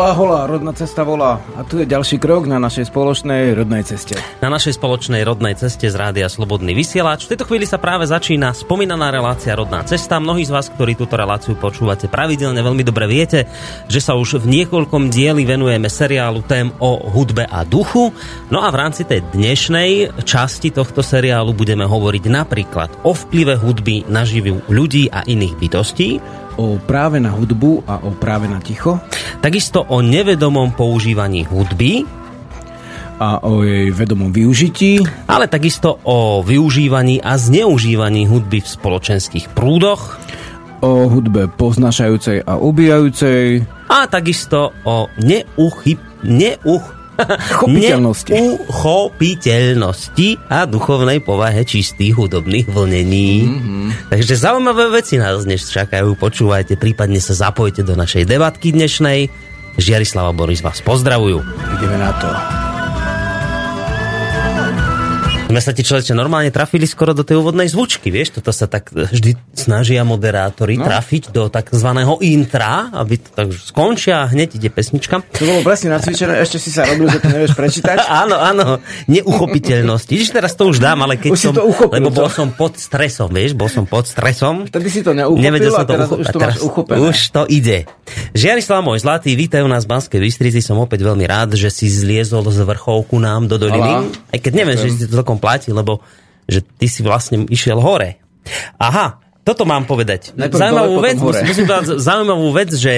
Holá, holá, rodná cesta volá. A tu je ďalší krok na našej spoločnej rodnej ceste. Na našej spoločnej rodnej ceste z Rádia Slobodný vysielač. V tejto chvíli sa práve začína spomínaná relácia Rodná cesta. Mnohí z vás, ktorí túto reláciu počúvate pravidelne, veľmi dobre viete, že sa už v niekoľkom dieli venujeme seriálu tém o hudbe a duchu. No a v rámci tej dnešnej časti tohto seriálu budeme hovoriť napríklad o vplyve hudby na živú ľudí a iných bytostí o práve na hudbu a o práve na ticho. Takisto o nevedomom používaní hudby, a o jej vedomom využití. Ale takisto o využívaní a zneužívaní hudby v spoločenských prúdoch. O hudbe poznašajúcej a ubijajúcej. A takisto o neuchyb, neuch, Chopiteľnosti. Uchopiteľnosti a duchovnej povahe čistých hudobných vlnení. Mm-hmm. Takže zaujímavé veci nás dnes čakajú. Počúvajte, prípadne sa zapojte do našej debatky dnešnej. Žiarislava Boris vás pozdravujú. Ideme na to. Sme sa ti človeče normálne trafili skoro do tej úvodnej zvučky, vieš, toto sa tak vždy snažia moderátori no. trafiť do takzvaného intra, aby to tak skončia a hneď ide pesnička. To bolo presne nacvičené, ešte si sa robil, že to nevieš prečítať. áno, áno, neuchopiteľnosti. Vidíš, teraz to už dám, ale keď už som, to uchopil, lebo bol som pod stresom, vieš, bol som pod stresom. Vtedy si to neuchopil Nevedel som to teraz, ucho- už to teraz Už to ide. Žiarislav môj zlatý, vítajú nás v Banskej Bystrici, som opäť veľmi rád, že si zliezol z vrchovku nám do doliny. Aj keď neviem, že si to celkom platí, lebo že ty si vlastne išiel hore. Aha, toto mám povedať. Najprv zaujímavú dole, vec, hore. musím povedať zaujímavú vec, že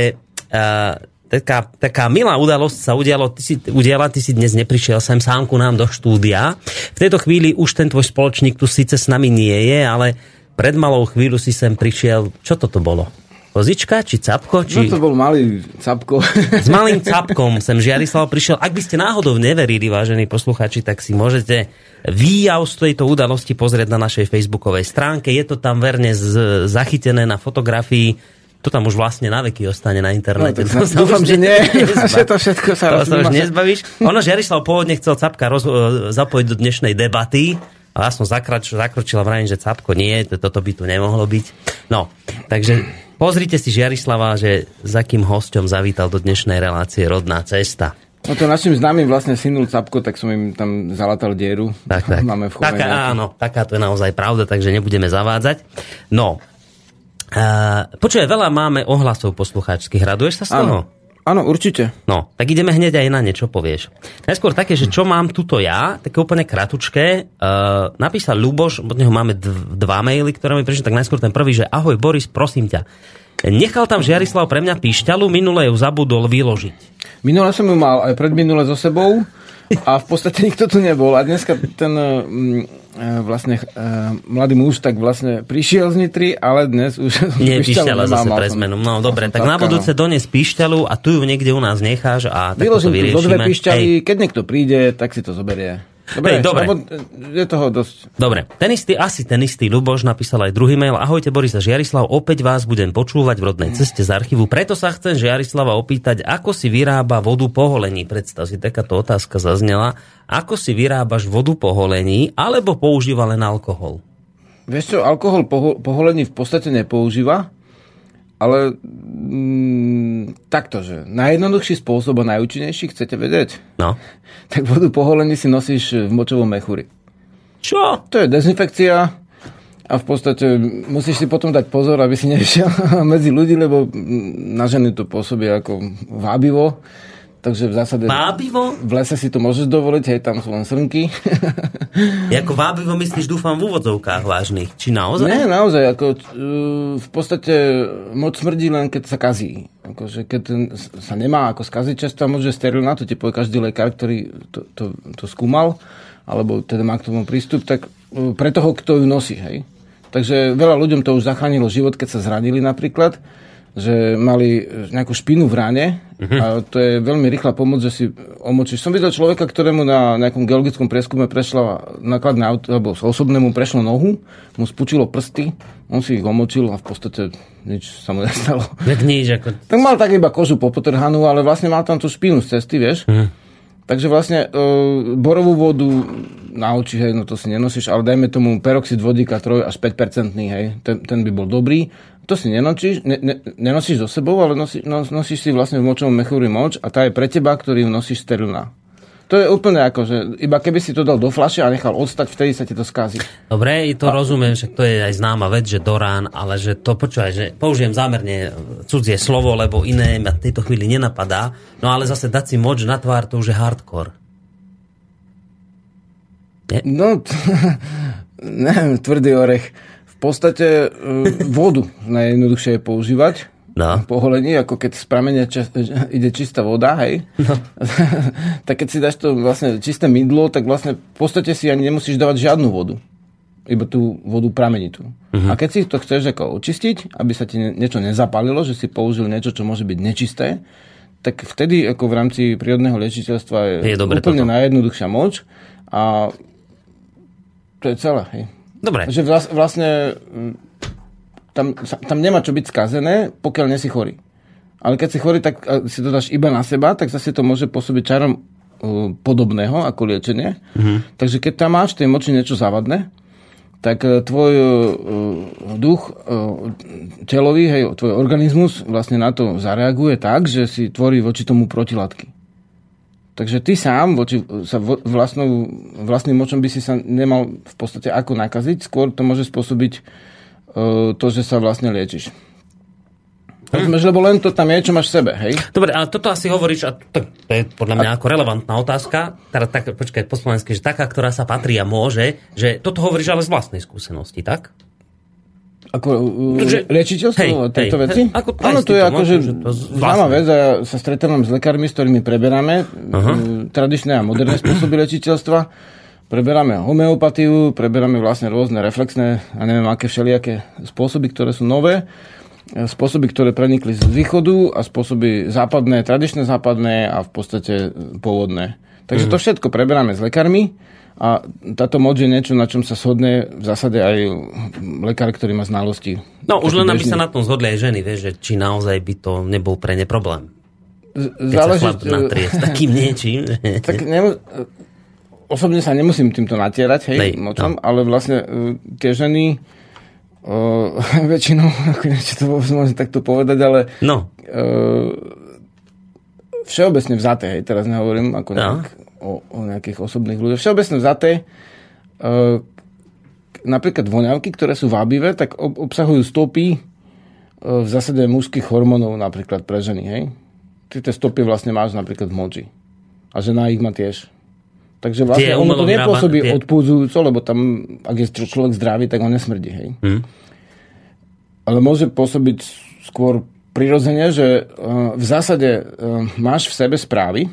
uh, taká, taká milá udalosť sa udialo, ty si, udiala, ty si dnes neprišiel sem sám ku nám do štúdia. V tejto chvíli už ten tvoj spoločník tu síce s nami nie je, ale pred malou chvíľu si sem prišiel. Čo toto bolo? Kozička či capko? Či... No to bol malý capko. S malým capkom sem Žiarislav prišiel. Ak by ste náhodou neverili, vážení posluchači, tak si môžete výjav z tejto udalosti pozrieť na našej facebookovej stránke. Je to tam verne z, zachytené na fotografii. To tam už vlastne na veky ostane na internete. No, tak dúfam, že nie. že to všetko sa to sa už nezbavíš. Ono, Žiarislav pôvodne chcel capka roz, zapojiť do dnešnej debaty, a ja som zakročil, zakročil a vravím, že capko nie, toto by tu nemohlo byť. No, takže Pozrite si Žiarislava, že za kým hosťom zavítal do dnešnej relácie Rodná cesta. No to našim známym vlastne synul Capko, tak som im tam zalatal dieru. Tak, tak. Máme v taká, áno, taká to je naozaj pravda, takže nebudeme zavádzať. No, uh, počuje, veľa máme ohlasov poslucháčských. Raduješ sa z toho? Áno. Určite. No, tak ideme hneď aj na niečo povieš. Najskôr také, že čo mám tuto ja, také úplne kratučké. Uh, napísal Luboš, od neho máme dv- dva maily, ktoré mi prišli, tak najskôr ten prvý, že ahoj Boris, prosím ťa. Nechal tam Žiarislav pre mňa píšťalu, minule ju zabudol vyložiť. Minule som ju mal aj predminule so sebou a v podstate nikto tu nebol. A dneska ten mm, vlastne uh, mladý muž tak vlastne prišiel z Nitry, ale dnes už Nie, píšťala zase pre zmenu. No dobre, tak na budúce dones píšťalu a tu ju niekde u nás necháš a tak to vyriešime. Vyložím dve píšťaly, keď niekto príde, tak si to zoberie. Dobre, Hej, dobre. je toho dosť. Dobre, ten istý, asi ten istý Luboš napísal aj druhý mail. Ahojte Boris a Žiarislav, opäť vás budem počúvať v rodnej ceste z archívu. Preto sa chcem Žiarislava opýtať, ako si vyrába vodu po holení. Predstav si, takáto otázka zaznela. Ako si vyrábaš vodu po holení, alebo používa len alkohol? Vieš čo, alkohol po, po holení v podstate nepoužíva, ale mm, takto, že najjednoduchší spôsob a najúčinnejší, chcete vedieť? No. Tak vodu po holení si nosíš v močovom mechúri. Čo? To je dezinfekcia a v podstate musíš si potom dať pozor, aby si nešiel medzi ľudí, lebo na ženy to pôsobí ako vábivo. Takže v zásade... Vábivo? V lese si to môžeš dovoliť, hej, tam sú len srnky. Ako vábivo myslíš, dúfam, v úvodzovkách vážnych. Či naozaj? Nie, naozaj. Ako, uh, v podstate moc smrdí len, keď sa kazí. Akože keď sa nemá ako skaziť, často môže sterilná, to ti povie každý lekár, ktorý to, to, to skúmal, alebo teda má k tomu prístup, tak uh, pre toho, kto ju nosí, hej. Takže veľa ľuďom to už zachránilo život, keď sa zranili napríklad že mali nejakú špinu v ráne uh-huh. a to je veľmi rýchla pomoc, že si omočíš. Som videl človeka, ktorému na nejakom geologickom prieskume prešla nakladné auto, alebo osobnému prešlo nohu, mu spučilo prsty, on si ich omočil a v podstate nič sa mu nestalo. Tak nič, ako... Tak mal tak iba kožu popotrhanú, ale vlastne mal tam tú špinu z cesty, vieš. Uh-huh. Takže vlastne uh, borovú vodu na oči, hej, no to si nenosíš, ale dajme tomu peroxid vodíka 3 až 5 hej, ten, ten by bol dobrý. To si nenosíš, ne, ne, nenosíš so sebou, ale nosí, nos, nosíš si vlastne v močovom mechúri moč a tá je pre teba, ktorý ju nosíš sterilná. To je úplne ako, že iba keby si to dal do flaše a nechal odstať, vtedy sa ti to skazí. Dobre, to a... rozumiem, že to je aj známa vec, že Dorán, ale že to počúvaj, že použijem zámerne cudzie slovo, lebo iné ma v tejto chvíli nenapadá, no ale zase dať si moč na tvár, to už je hardcore. Nie? No, neviem, tvrdý orech. Podstate uh, vodu najjednoduchšie je používať no. poholení, ako keď z pramene ča- ide čistá voda, hej. No. tak keď si dáš to vlastne čisté mydlo, tak vlastne v podstate si ani nemusíš dávať žiadnu vodu. Iba tú vodu pramenitú. Uh-huh. A keď si to chceš ako očistiť, aby sa ti niečo nezapálilo, že si použil niečo, čo môže byť nečisté, tak vtedy ako v rámci prírodného liečiteľstva je, je úplne toto. najjednoduchšia moč a to je celé. Hej. Dobre. Že vlastne tam, tam nemá čo byť skazené, pokiaľ nie si chorý. Ale keď si chorý, tak si to dáš iba na seba, tak zase to môže pôsobiť čarom uh, podobného ako liečenie. Mm-hmm. Takže keď tam máš v tej moči niečo závadné, tak uh, tvoj uh, duch uh, telový, hej, tvoj organizmus vlastne na to zareaguje tak, že si tvorí voči tomu protilátky. Takže ty sám voči, sa vlastnou, vlastným močom by si sa nemal v podstate ako nakaziť, skôr to môže spôsobiť E, to, že sa vlastne liečiš. Rozumieš, lebo len to tam je, čo máš v sebe, hej? Dobre, ale toto asi hovoríš, a to, to je podľa mňa a... ako relevantná otázka, teda tak, počkaj, po slovensky, že taká, ktorá sa patrí a môže, že toto hovoríš ale z vlastnej skúsenosti, tak? Ako uh, že, liečiteľstvo hej, tejto hej, veci? Ako Áno, to je ako, že známa vec a ja sa stretávam s lekármi, s ktorými preberáme uh-huh. tradičné a moderné spôsoby liečiteľstva preberáme homeopatiu, preberáme vlastne rôzne reflexné a neviem aké všelijaké spôsoby, ktoré sú nové, spôsoby, ktoré prenikli z východu a spôsoby západné, tradičné západné a v podstate pôvodné. Takže to všetko preberáme s lekármi a táto moc je niečo, na čom sa shodne v zásade aj lekár, ktorý má znalosti. No už len aby sa na tom zhodli aj ženy, vieš, že či naozaj by to nebol pre ne problém. Keď Záleží, sa chlap natrie s takým niečím. Tak nemu, osobne sa nemusím týmto natierať, hej, Nej, močom, no. ale vlastne uh, tie ženy uh, väčšinou, ako niečo to môžem takto povedať, ale no. uh, všeobecne vzaté, hej, teraz nehovorím ako no. O, o nejakých osobných ľuďoch, všeobecne vzaté uh, napríklad voňavky, ktoré sú vábivé, tak ob, obsahujú stopy uh, v zásade mužských hormónov napríklad pre ženy, hej. Ty tie stopy vlastne máš napríklad v moči. A žena ich má tiež. Takže vlastne ono to nepôsobí tie... odpúzujúco, lebo tam, ak je človek zdravý, tak on nesmrdí, hej. Hmm. Ale môže pôsobiť skôr prirodzene, že uh, v zásade uh, máš v sebe správy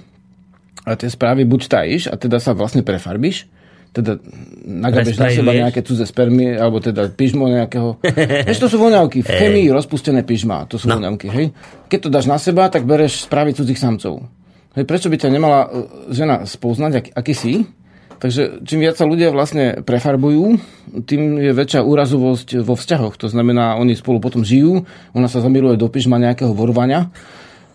a tie správy buď tajíš a teda sa vlastne prefarbíš, teda nagabeš na seba nejaké cudze spermy, alebo teda pyžmo nejakého. Vieš, to sú voňavky. V chemii rozpustené pyžma, to sú no. voňavky, hej. Keď to dáš na seba, tak bereš správy cudzích samcov. Hej, prečo by ťa nemala e, žena spoznať, ak, aký si? Takže čím viac sa ľudia vlastne prefarbujú, tým je väčšia úrazovosť vo vzťahoch. To znamená, oni spolu potom žijú, ona sa zamiluje do pyžma nejakého vorvania,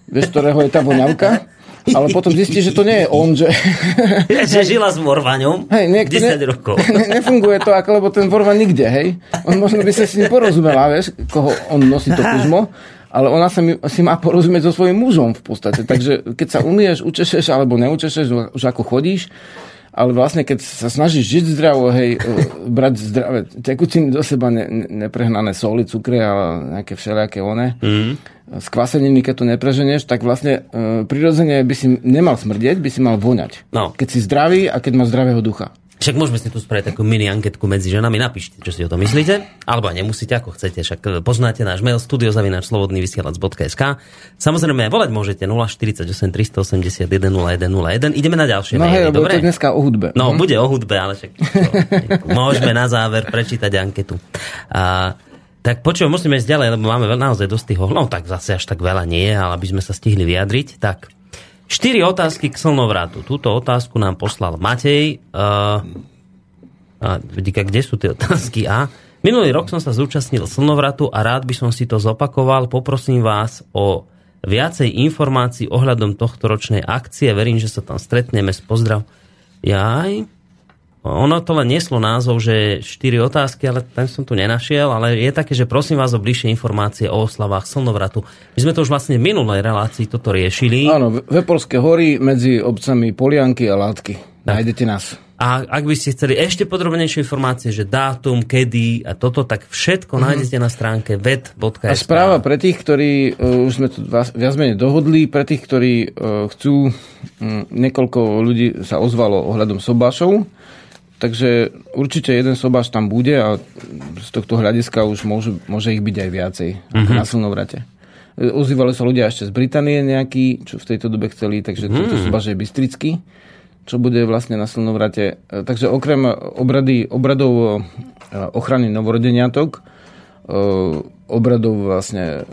vieš, ktorého je tá voňavka, ale potom zistí, že to nie je on, že... že žila s vorvaňom hej, 10 ne, rokov. Ne, nefunguje to, ako, lebo ten vorvan nikde, hej. On možno by sa s ním porozumela, vieš, koho on nosí to pyžmo, ale ona sa mi, si má porozumieť so svojím mužom v podstate. Takže keď sa umieš, učešeš alebo neučešeš, už ako chodíš, ale vlastne keď sa snažíš žiť zdravo, hej, e, brať zdravé tekutiny do seba, ne, neprehnané soli, cukre a nejaké všelijaké one, mm. Z kvaseniny, keď to nepreženieš, tak vlastne e, prirodzene by si nemal smrdieť, by si mal voňať. No. Keď si zdravý a keď máš zdravého ducha. Však môžeme si tu spraviť takú mini anketku medzi ženami. Napíšte, čo si o tom myslíte. Alebo nemusíte, ako chcete. Však e, poznáte náš mail studiozavinačslobodnyvysielac.sk Samozrejme, volať môžete 048 381 0101. Ideme na ďalšie no, maily, hej, dobre? to dneska o hudbe. No, hm? bude o hudbe, ale však čo, môžeme na záver prečítať anketu. A, tak počujem, musíme ísť ďalej, lebo máme naozaj dosť tých No tak zase až tak veľa nie, ale aby sme sa stihli vyjadriť. Tak, Štyri otázky k slnovratu. Túto otázku nám poslal Matej. Uh, a kde sú tie otázky? A minulý rok som sa zúčastnil slnovratu a rád by som si to zopakoval. Poprosím vás o viacej informácií ohľadom tohto ročnej akcie. Verím, že sa tam stretneme s pozdrav. Jaj, ono to len neslo názov, že 4 otázky, ale ten som tu nenašiel, ale je také, že prosím vás o bližšie informácie o oslavách slnovratu. My sme to už vlastne v minulej relácii toto riešili. Áno, Vepolské hory medzi obcami Polianky a Látky. Tak. Nájdete nás. A ak by ste chceli ešte podrobnejšie informácie, že dátum, kedy a toto, tak všetko mm-hmm. nájdete na stránke ved.sk. A správa pre tých, ktorí, uh, už sme to viac menej dohodli, pre tých, ktorí uh, chcú, um, niekoľko ľudí sa ozvalo ohľadom sobášov, Takže určite jeden sobáš tam bude a z tohto hľadiska už môže, môže ich byť aj viacej mm-hmm. na slnovrate. E, ozývali sa ľudia ešte z Británie nejakí, čo v tejto dobe chceli, takže mm. tento sobáš je bystrický, čo bude vlastne na slnovrate. E, takže okrem obrady, obradov e, ochrany novorodeniatok, obradov vlastne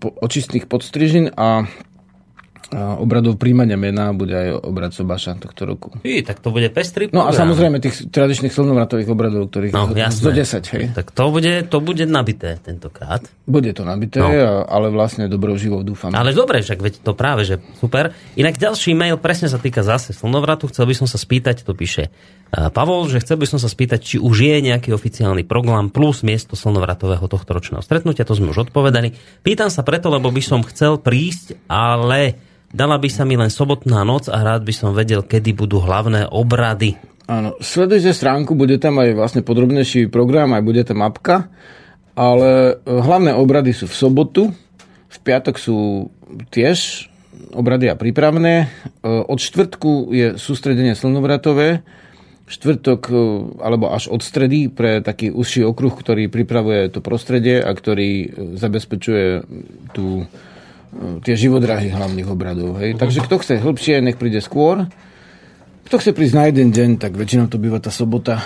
očistných podstrižin a obradov príjmania mena bude aj obrad Sobaša tohto roku. I, tak to bude pestrý program. No a samozrejme tých tradičných slnovratových obradov, ktorých no, zo 10. Hej. Tak to bude, to bude nabité tentokrát. Bude to nabité, no. ale vlastne dobrou živou dúfam. Ale dobre, však veď to práve, že super. Inak ďalší mail presne sa týka zase slnovratu. Chcel by som sa spýtať, to píše Pavol, že chcel by som sa spýtať, či už je nejaký oficiálny program plus miesto slnovratového tohto ročného stretnutia. To sme už odpovedali. Pýtam sa preto, lebo by som chcel prísť, ale Dala by sa mi len sobotná noc a rád by som vedel, kedy budú hlavné obrady. Áno, sledujte stránku, bude tam aj vlastne podrobnejší program, aj bude tam mapka, ale e, hlavné obrady sú v sobotu, v piatok sú tiež obrady a prípravné. E, od štvrtku je sústredenie slnovratové, štvrtok e, alebo až od stredy pre taký užší okruh, ktorý pripravuje to prostredie a ktorý zabezpečuje tú tie živodrahy hlavných obradov. Hej. Takže kto chce hĺbšie, nech príde skôr. Kto chce prísť na jeden deň, tak väčšinou to býva tá sobota.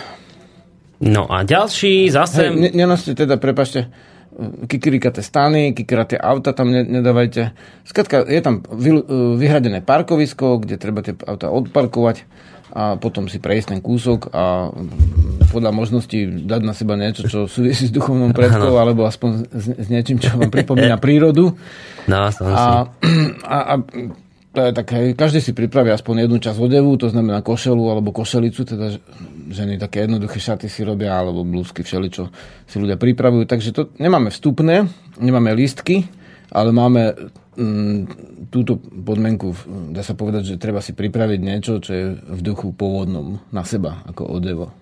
No a ďalší zase... Hej, nenoste teda, prepašte, kikirikaté stany, kikiraté auta tam nedávajte. Skratka, je tam vyhradené parkovisko, kde treba tie auta odparkovať a potom si prejsť ten kúsok a podľa možností dať na seba niečo, čo súvisí s duchovnou predkou, alebo aspoň s, s niečím, čo vám pripomína prírodu. No, a, a, a to je tak, každý si pripraví aspoň jednu časť odevu, to znamená košelu alebo košelicu, teda ženy také jednoduché šaty si robia, alebo blúzky, všeličo si ľudia pripravujú. Takže to nemáme vstupné, nemáme lístky, ale máme túto podmienku, dá sa povedať, že treba si pripraviť niečo, čo je v duchu pôvodnom na seba, ako odevo.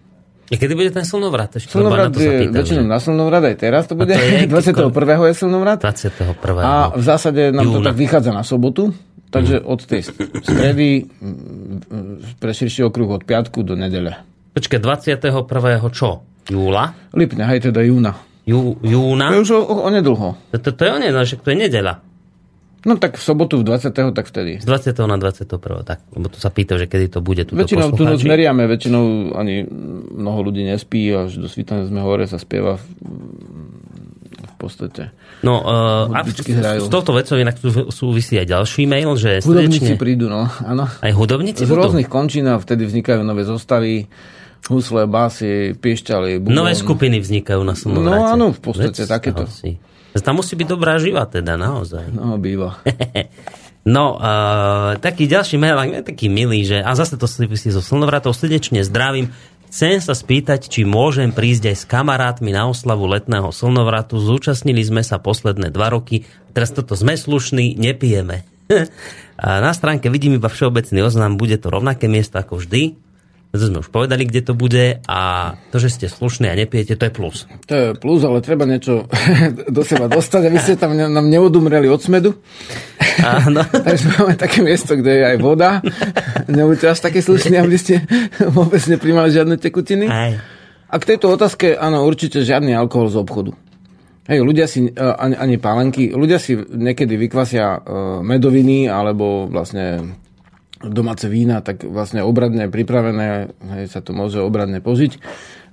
A kedy bude ten slnovrat? slnovrat je väčšinou na slnovrat, aj teraz to bude. To je 21. je slnovrat. 21. A v zásade nám Júna. to tak vychádza na sobotu. Takže od tej stredy mm, pre širší okruh od piatku do nedele. Počkaj, 21. čo? Júla? Lipňa, hej, teda júna. Jú, júna? To je už o, o nedlho. To, to, to je o nedlho, to je nedela. No tak v sobotu v 20. tak vtedy. Z 20. na 21. tak. Lebo tu sa pýta, že kedy to bude. Väčšinou tu noc meriame, väčšinou ani mnoho ľudí nespí, až do svítania sme hore sa spieva v, v podstate. No, uh, a s touto vecou inak súvisí aj ďalší mail, že Hudobníci prídu, no, áno. Aj hudobníci Z rôznych končín a vtedy vznikajú nové zostavy husle, basy, piešťaly, bubon. Nové skupiny vznikajú na Slnovrate. No áno, v podstate Vec, takéto. Si. Tam musí byť dobrá živa teda, naozaj. No, býva. no, uh, taký ďalší mail, taký milý, že a zase to súvisí so slnovratou, srdečne zdravím. Chcem sa spýtať, či môžem prísť aj s kamarátmi na oslavu letného slnovratu. Zúčastnili sme sa posledné dva roky. Teraz toto sme slušní, nepijeme. a na stránke vidím iba všeobecný oznam, bude to rovnaké miesto ako vždy to sme už povedali, kde to bude a to, že ste slušní a nepijete, to je plus. To je plus, ale treba niečo do seba dostať, aby ste tam nám neodumreli od smedu. Áno. Takže máme také miesto, kde je aj voda. Nebuďte až také slušní, aby ste vôbec neprimali žiadne tekutiny. Aj. A k tejto otázke, áno, určite žiadny alkohol z obchodu. Hej, ľudia si, e, ani, ani pálenky, ľudia si niekedy vykvasia e, medoviny alebo vlastne domáce vína, tak vlastne obradne pripravené, hej, sa to môže obradne požiť.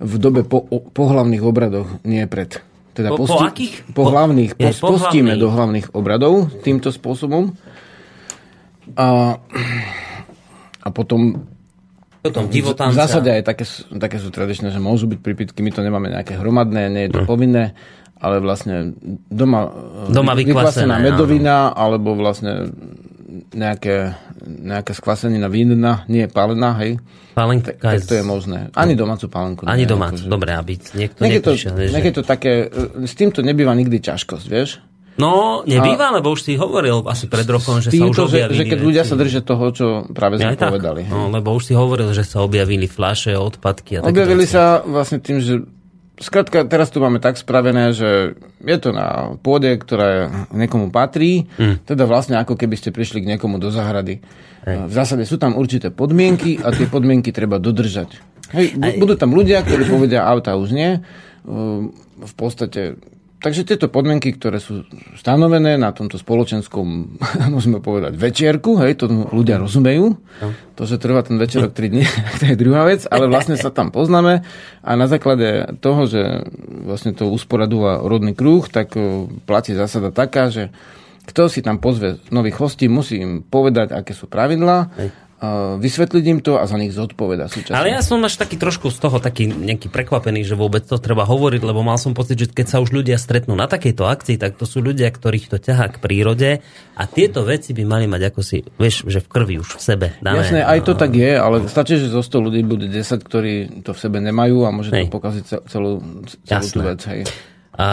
V dobe po, po hlavných obradoch, nie pred. Teda po, posti, po akých? Po hlavných. Po, po postíme do hlavných obradov týmto spôsobom. A, a potom potom V zásade aj také, také sú tradičné, že môžu byť pripitky, my to nemáme nejaké hromadné, nie je to hm. povinné ale vlastne doma, doma vykvasená medovina, áno. alebo vlastne nejaké, nejaká skvasenina vinná, nie pálená, hej. Pálenka tak, tak to je možné. Ani domácu pálenku. Ani domácu, akože... dobre, aby niekto niekde to, že... to také, s týmto nebýva nikdy ťažkosť, vieš? No, nebýva, a... lebo už si hovoril asi pred rokom, že sa už objavili. Že, že keď ľudia sa držia toho, čo práve sme povedali. No, lebo už si hovoril, že sa objavili flaše, odpadky a Objavili sa vlastne tým, že Skrátka, teraz tu máme tak spravené, že je to na pôde, ktorá niekomu patrí, mm. teda vlastne ako keby ste prišli k niekomu do zahrady. Hej. V zásade sú tam určité podmienky a tie podmienky treba dodržať. Hej, budú tam ľudia, ktorí povedia, auta už nie. V podstate Takže tieto podmienky, ktoré sú stanovené na tomto spoločenskom, môžeme povedať, večierku, hej, to ľudia rozumejú. No. To, že trvá ten večerok 3 dní, to je druhá vec, ale vlastne sa tam poznáme a na základe toho, že vlastne to usporadúva rodný kruh, tak platí zásada taká, že kto si tam pozve nových hostí, musí im povedať, aké sú pravidlá vysvetliť im to a za nich zodpoveda súčasne. Ale ja som až taký trošku z toho taký nejaký prekvapený, že vôbec to treba hovoriť, lebo mal som pocit, že keď sa už ľudia stretnú na takejto akcii, tak to sú ľudia, ktorých to ťahá k prírode a tieto veci by mali mať ako si, vieš, že v krvi už v sebe. Dané. Jasné, aj to tak je, ale stačí, že zo 100 ľudí bude 10, ktorí to v sebe nemajú a môže hej. to pokaziť celú, celú tú vec. Hej. A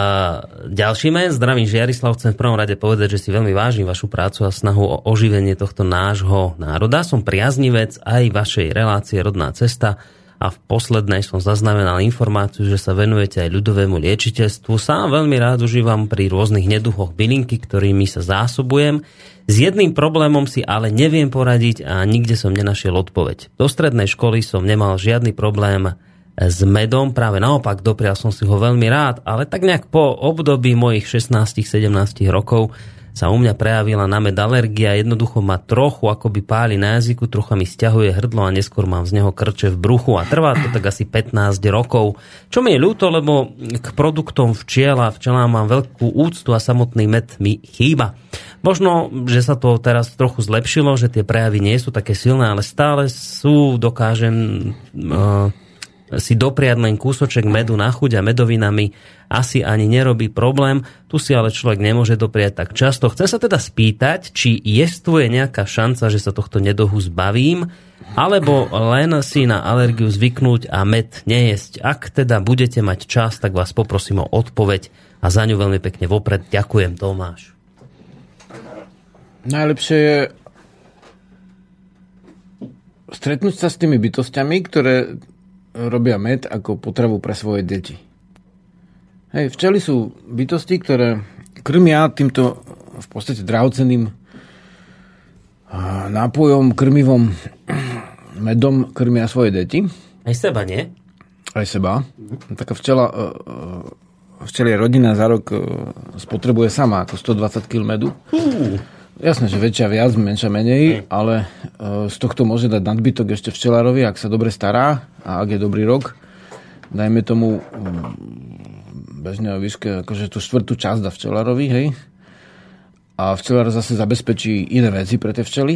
ďalší men, zdravím Žiarislav, chcem v prvom rade povedať, že si veľmi vážim vašu prácu a snahu o oživenie tohto nášho národa. Som priaznivec aj vašej relácie Rodná cesta a v poslednej som zaznamenal informáciu, že sa venujete aj ľudovému liečiteľstvu. Sám veľmi rád užívam pri rôznych neduchoch bylinky, ktorými sa zásobujem. S jedným problémom si ale neviem poradiť a nikde som nenašiel odpoveď. Do strednej školy som nemal žiadny problém s medom, práve naopak, doprial som si ho veľmi rád, ale tak nejak po období mojich 16-17 rokov sa u mňa prejavila na med alergia, jednoducho ma trochu akoby páli na jazyku, trocha mi stiahuje hrdlo a neskôr mám z neho krče v bruchu a trvá to tak asi 15 rokov. Čo mi je ľúto, lebo k produktom včiela, včelám mám veľkú úctu a samotný med mi chýba. Možno, že sa to teraz trochu zlepšilo, že tie prejavy nie sú také silné, ale stále sú, dokážem uh, si dopriať len kúsoček medu na chuť a medovinami asi ani nerobí problém. Tu si ale človek nemôže dopriať tak často. Chcem sa teda spýtať, či jestvuje nejaká šanca, že sa tohto nedohu zbavím, alebo len si na alergiu zvyknúť a med nejesť. Ak teda budete mať čas, tak vás poprosím o odpoveď a za ňu veľmi pekne vopred ďakujem, Tomáš. Najlepšie je stretnúť sa s tými bytostiami, ktoré robia med ako potravu pre svoje deti. Hej, včely sú bytosti, ktoré krmia týmto v podstate drahocenným nápojom, krmivom, medom krmia svoje deti. Aj seba, nie? Aj seba. Taká včela, e, e, včelie rodina za rok e, spotrebuje sama ako 120 kg medu. Uh. Jasné, že väčšia viac, menšia menej, ale e, z tohto môže dať nadbytok ešte včelárovi, ak sa dobre stará a ak je dobrý rok. Dajme tomu mm, bežne o výške akože tú štvrtú časť da včelárovi, hej. A včelár zase zabezpečí iné veci pre tie včely.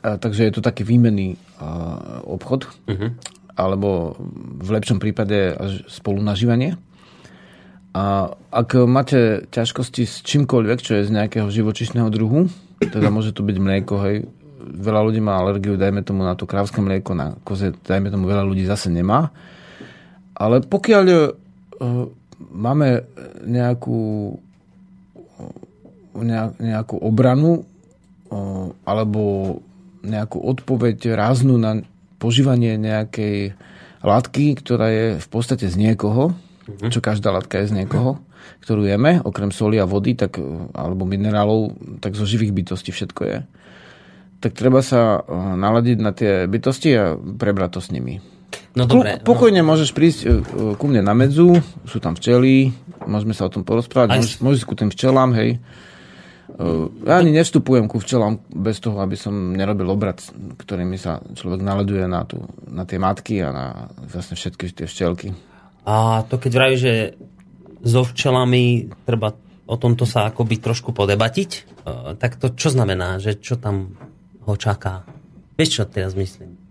A, takže je to taký výmenný a, obchod. Uh-huh. Alebo v lepšom prípade až spolunažívanie. A ak máte ťažkosti s čímkoľvek, čo je z nejakého živočišného druhu, teda môže to byť mlieko, hej, veľa ľudí má alergiu, dajme tomu na to krávské mlieko, na koze, dajme tomu veľa ľudí zase nemá. Ale pokiaľ uh, máme nejakú, nejakú obranu uh, alebo nejakú odpoveď ráznu na požívanie nejakej látky, ktorá je v podstate z niekoho, uh-huh. čo každá látka je z niekoho, ktorú jeme, okrem soli a vody, tak, alebo minerálov, tak zo živých bytostí všetko je. Tak treba sa eh, naladiť na tie bytosti a prebrať to s nimi. No dobre. No. Pokojne no. môžeš prísť eh, ku mne na medzu, sú tam včely, môžeme sa o tom porozprávať, môžeš, môžeš ku tým včelám, hej. Eh, ja ani nevstupujem ku včelám bez toho, aby som nerobil obrad, ktorými sa človek naleduje na, tú, na tie matky a na vlastne všetky tie včelky. A to keď vraví, že so včelami treba o tomto sa akoby trošku podebatiť, e, tak to čo znamená, že čo tam ho čaká? Vieš, čo teraz myslím?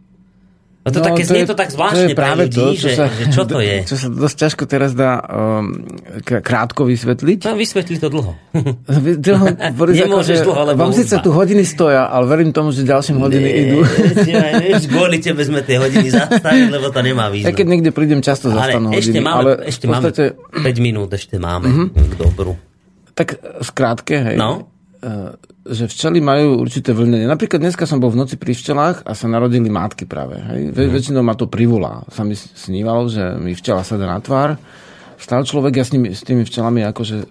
No to, no, také, to, je, to tak zvláštne to je práve ľudí, to, čo že, sa, že čo to je? Čo sa dosť ťažko teraz dá um, krátko vysvetliť. No, vysvetli to dlho. dlho Nemôžeš že, dlho, lebo Vám síce tu hodiny stoja, ale verím tomu, že ďalším hodiny Nie, idú. Kvôli tebe sme tie hodiny zastavili, lebo to nemá význam. Ja keď niekde prídem, často zastanú ale hodiny. Máme, ale ešte podstate... máme 5 minút, ešte máme uh-huh. k dobru. Tak skrátke, hej. No? Uh, že včely majú určité vlnenie. Napríklad dneska som bol v noci pri včelách a sa narodili mátky práve. Hej. Mm. Väčšinou ma to privolá. Sa mi snívalo, že mi včela sada na tvár. Stal človek, ja s, nimi, s tými včelami akože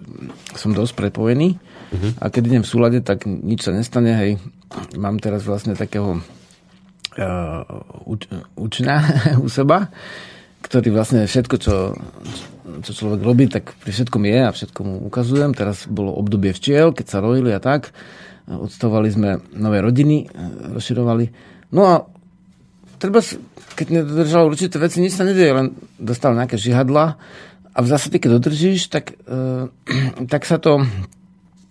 som dosť prepojený. Mm-hmm. A keď idem v súlade, tak nič sa nestane. Hej. Mám teraz vlastne takého uh, uč, učňa u seba, ktorý vlastne všetko, čo, čo človek robí, tak pri všetkom je a všetko mu ukazujem. Teraz bolo obdobie včiel, keď sa rojili a tak odstavovali sme nové rodiny, rozširovali. No a treba, keď nedodržal určité veci, nič sa nedieje, len dostal nejaké žihadla a v zásade, keď dodržíš, tak, uh, tak sa to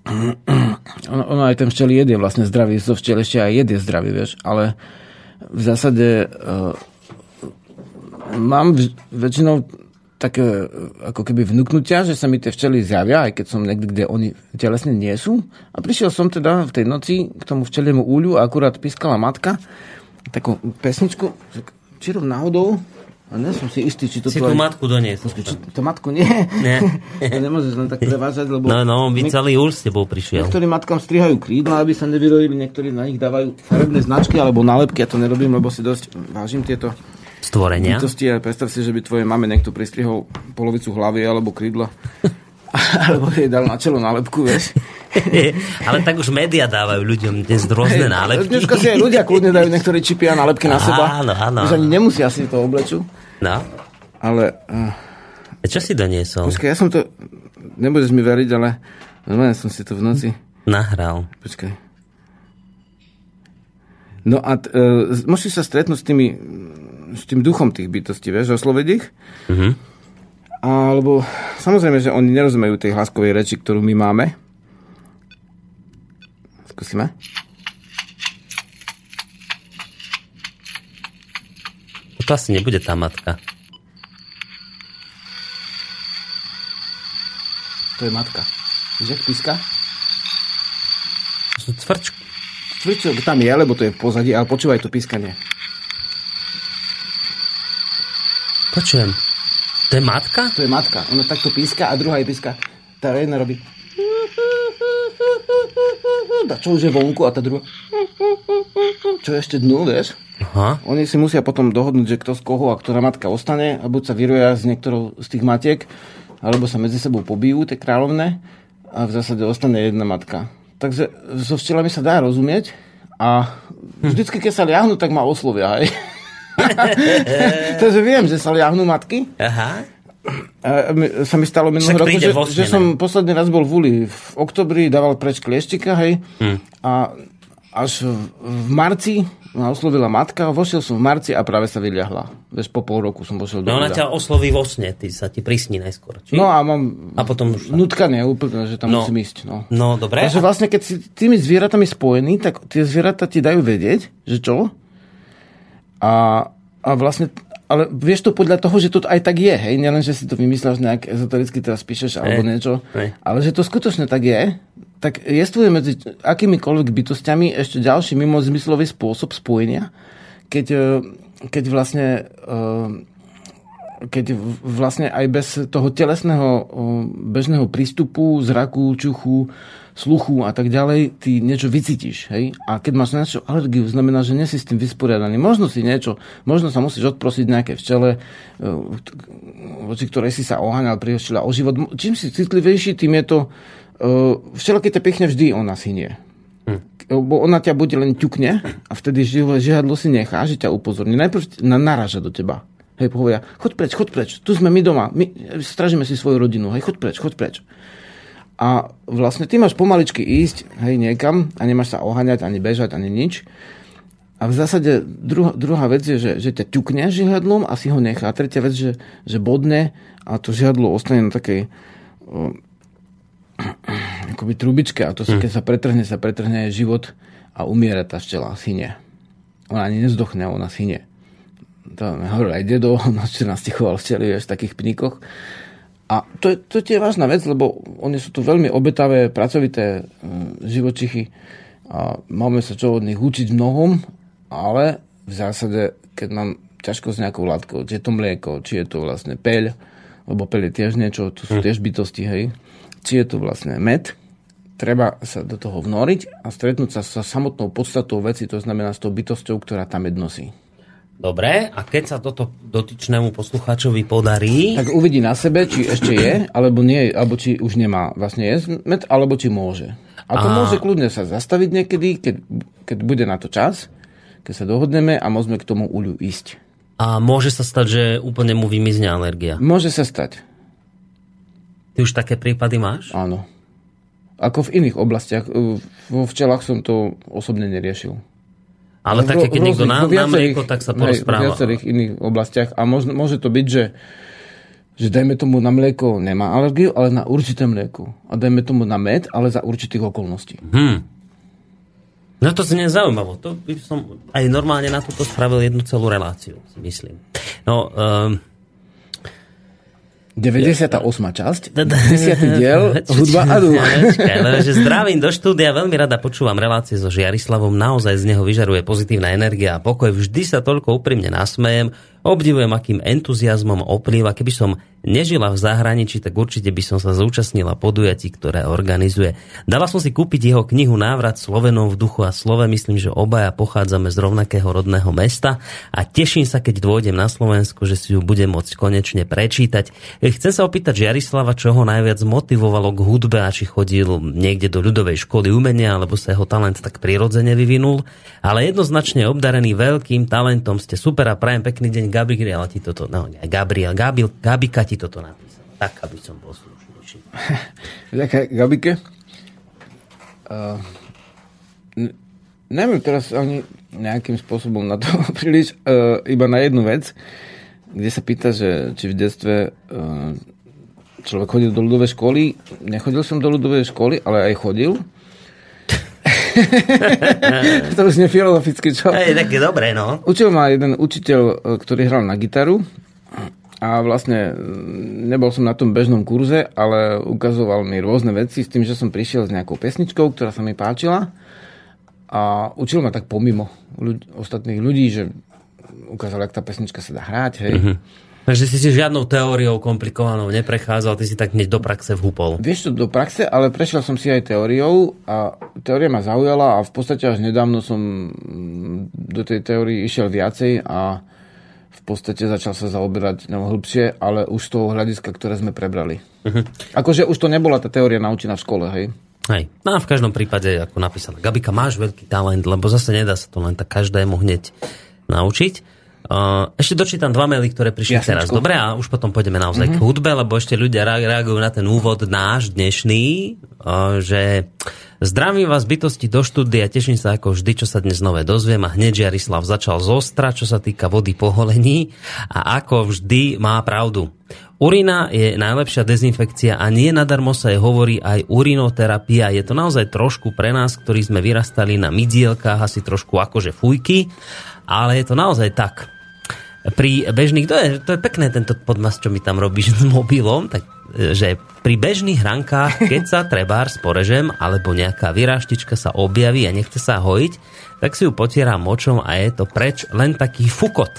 ono, ono aj ten včeli jed je vlastne zdravý, zo včel ešte aj jed je zdravý, vieš, ale v zásade uh, mám väčšinou také ako keby vnúknutia, že sa mi tie včely zjavia, aj keď som niekde, kde oni telesne nie sú. A prišiel som teda v tej noci k tomu včeliemu úľu a akurát pískala matka takú pesničku, či rov náhodou, a nie som si istý, či to... Si tú aj... matku doniesol. Či, to matku nie. Nie. to nemôžeš len tak prevážať, lebo... No, no, on by celý úl s tebou prišiel. Niektorí matkám strihajú krídla, aby sa nevyrojili, niektorí na nich dávajú farebné značky alebo nálepky, ja to nerobím, lebo si dosť vážim tieto stvorenia. Bytosti a predstav si, že by tvoje mame niekto pristrihol polovicu hlavy alebo krídla. alebo jej dal na čelo nálepku, vieš. Ale tak už média dávajú ľuďom dnes rôzne nálepky. Dneska si aj ľudia kľudne dajú niektorí čipy a nálepky na seba. Áno, áno. Už ani nemusia si to obleču. No. Ale... Uh, Čo si doniesol? Počkaj, ja som to... Nebudeš mi veriť, ale... Normálne som si to v noci... Nahral. Počkaj. No a t, uh, môžeš sa stretnúť s tými s tým duchom tých bytostí, vieš, osloviť ich. Mm-hmm. Alebo samozrejme, že oni nerozumejú tej hlaskovej reči, ktorú my máme. Skúsime. To asi nebude tá matka. To je matka. Víš, jak píska? Cvrčku. Cvrčok tam je, lebo to je v pozadí, ale počúvaj to pískanie. Počujem. To je matka? To je matka. Ona takto píska a druhá je píska. Tá jedna robí a čo už je vonku a tá druhá čo je ešte dnu, vieš? Aha. Oni si musia potom dohodnúť, že kto z koho a ktorá matka ostane a buď sa vyroja s niektorou z tých matiek, alebo sa medzi sebou pobijú, tie kráľovné a v zásade ostane jedna matka. Takže so včelami sa dá rozumieť a vždycky, keď sa liahnu, tak ma oslovia. Aj. Takže viem, že sa liahnú matky. Aha. A sa mi stalo minulý rok, že, že som posledný raz bol v Uli. V oktobri dával preč klieštika, hej. Hmm. A až v marci ma oslovila matka, vošiel som v marci a práve sa vyliahla. Veď po pol roku som vošiel do No ona ťa osloví vo sne, ty sa ti prisní najskôr. Či? No a mám a potom už... nutkanie úplne, že tam no. musím ísť. No, no dobre. Takže vlastne, keď si tými zvieratami spojený, tak tie zvieratá ti dajú vedieť, že čo? A a vlastne, ale vieš to podľa toho, že to aj tak je, hej, nielen, že si to vymysláš nejak ezotericky teraz píšeš alebo niečo, hej. ale že to skutočne tak je, tak jestvuje medzi akýmikoľvek bytostiami ešte ďalší mimozmyslový spôsob spojenia, keď, e, keď vlastne e, keď vlastne aj bez toho telesného e, bežného prístupu, zraku, čuchu, sluchu a tak ďalej, ty niečo vycítiš, hej? A keď máš na niečo alergiu, znamená, že nie si s tým vysporiadaný. Možno si niečo, možno sa musíš odprosiť nejaké včele, e, voči ktorej si sa oháňal, prihoštila o život. Čím si citlivejší, tým je to... E, včela, keď ťa pekne vždy, ona si nie. Hm. Lebo ona ťa bude len ťukne a vtedy žihadlo si nechá, že ťa upozorní. Najprv naráža do teba. Hej, povedia, choď preč, choď preč, tu sme my doma, my stražíme si svoju rodinu, hej, choď preč, choď preč. A vlastne ty máš pomaličky ísť hej, niekam a nemáš sa oháňať, ani bežať, ani nič. A v zásade druhá, druhá vec je, že, že ťa ťukne žihadlom a si ho nechá. A tretia vec, že, že bodne a to žihadlo ostane na takej o, akoby trubičke a to sa, hm. keď sa pretrhne, sa pretrhne život a umiera tá včela, syne. Ona ani nezdochne, ona syne. to mi hovoril aj dedo, na čo nás tichoval včeli v takých pníkoch. A to, to je vážna vec, lebo oni sú tu veľmi obetavé, pracovité živočichy a máme sa čo od nich učiť mnohom, ale v zásade, keď mám ťažko s nejakou látkou, či je to mlieko, či je to vlastne peľ, lebo peľ je tiež niečo, to sú hm. tiež bytosti, hej, či je to vlastne med, treba sa do toho vnoriť a stretnúť sa sa samotnou podstatou veci, to znamená s tou bytosťou, ktorá tam med nosí. Dobre, a keď sa toto dotyčnému poslucháčovi podarí... Tak uvidí na sebe, či ešte je, alebo nie, alebo či už nemá vlastne jesť med, alebo či môže. A to a... môže kľudne sa zastaviť niekedy, keď, keď bude na to čas, keď sa dohodneme a môžeme k tomu uľu ísť. A môže sa stať, že úplne mu vymizne alergia? Môže sa stať. Ty už také prípady máš? Áno. Ako v iných oblastiach. Vo včelách som to osobne neriešil. Ale také, keď niekto na, na mlieko, tak sa porozpráva. v viacerých iných oblastiach. A môže, môže to byť, že, že dajme tomu na mlieko nemá alergiu, ale na určité mlieko. A dajme tomu na med, ale za určitých okolností. Hmm. No to znie zaujímavo. To by som aj normálne na toto spravil jednu celú reláciu, myslím. No, um, 98. časť, 10. diel, hudba a duch. že zdravím do štúdia, veľmi rada počúvam relácie so Žiarislavom, naozaj z neho vyžaruje pozitívna energia a pokoj. Vždy sa toľko úprimne nasmejem, Obdivujem, akým entuziasmom oplýva. Keby som nežila v zahraničí, tak určite by som sa zúčastnila podujatí, ktoré organizuje. Dala som si kúpiť jeho knihu Návrat Slovenom v duchu a slove. Myslím, že obaja pochádzame z rovnakého rodného mesta a teším sa, keď dôjdem na Slovensku, že si ju budem môcť konečne prečítať. Chcem sa opýtať Jarislava, čo ho najviac motivovalo k hudbe a či chodil niekde do ľudovej školy umenia, alebo sa jeho talent tak prirodzene vyvinul. Ale jednoznačne obdarený veľkým talentom ste super a prajem pekný deň Gabriela ti toto, no Gabriel, Gabil, Gabika ti toto napísal. Tak, aby som bol slušnejší. Ďakujem, Gabike. Uh, neviem teraz ani nejakým spôsobom na to príliš, uh, iba na jednu vec, kde sa pýta, že či v detstve uh, človek chodil do ľudovej školy. Nechodil som do ľudovej školy, ale aj chodil. to už nie filozoficky, čo? Hej, tak je dobré, no. Učil ma jeden učiteľ, e, ktorý hral na gitaru a vlastne nebol som na tom bežnom kurze, ale ukazoval mi rôzne veci s tým, že som prišiel s nejakou pesničkou, ktorá sa mi páčila a učil ma tak pomimo ľudí, ostatných ľudí, že ukázal, jak tá pesnička sa dá hrať, hej. Mm-hmm Takže si si žiadnou teóriou komplikovanou neprechádzal, ty si tak hneď do praxe vhúpol. Vieš to do praxe, ale prešiel som si aj teóriou a teória ma zaujala a v podstate až nedávno som do tej teórii išiel viacej a v podstate začal sa zaoberať no, hĺbšie, ale už z toho hľadiska, ktoré sme prebrali. Uh-huh. Akože už to nebola tá teória naučená v škole, hej? Hej. No a v každom prípade, ako napísala Gabika, máš veľký talent, lebo zase nedá sa to len tak každému hneď naučiť. Uh, ešte dočítam dva maily, ktoré prišli Jasnečko. teraz. Dobre, a už potom pôjdeme naozaj mm-hmm. k hudbe, lebo ešte ľudia reagujú na ten úvod náš dnešný, uh, že zdravím vás bytosti do štúdia, teším sa ako vždy, čo sa dnes nové dozviem a hneď Jarislav začal z ostra, čo sa týka vody poholení a ako vždy má pravdu. Urina je najlepšia dezinfekcia a nie nadarmo sa jej hovorí aj urinoterapia. Je to naozaj trošku pre nás, ktorí sme vyrastali na midielkách, asi trošku akože fujky, ale je to naozaj tak pri bežných, to je, to je pekné tento podmas, čo mi tam robíš s mobilom, tak že pri bežných hrankách, keď sa trebár sporežem alebo nejaká vyráštička sa objaví a nechce sa hojiť, tak si ju potieram močom a je to preč len taký fukot.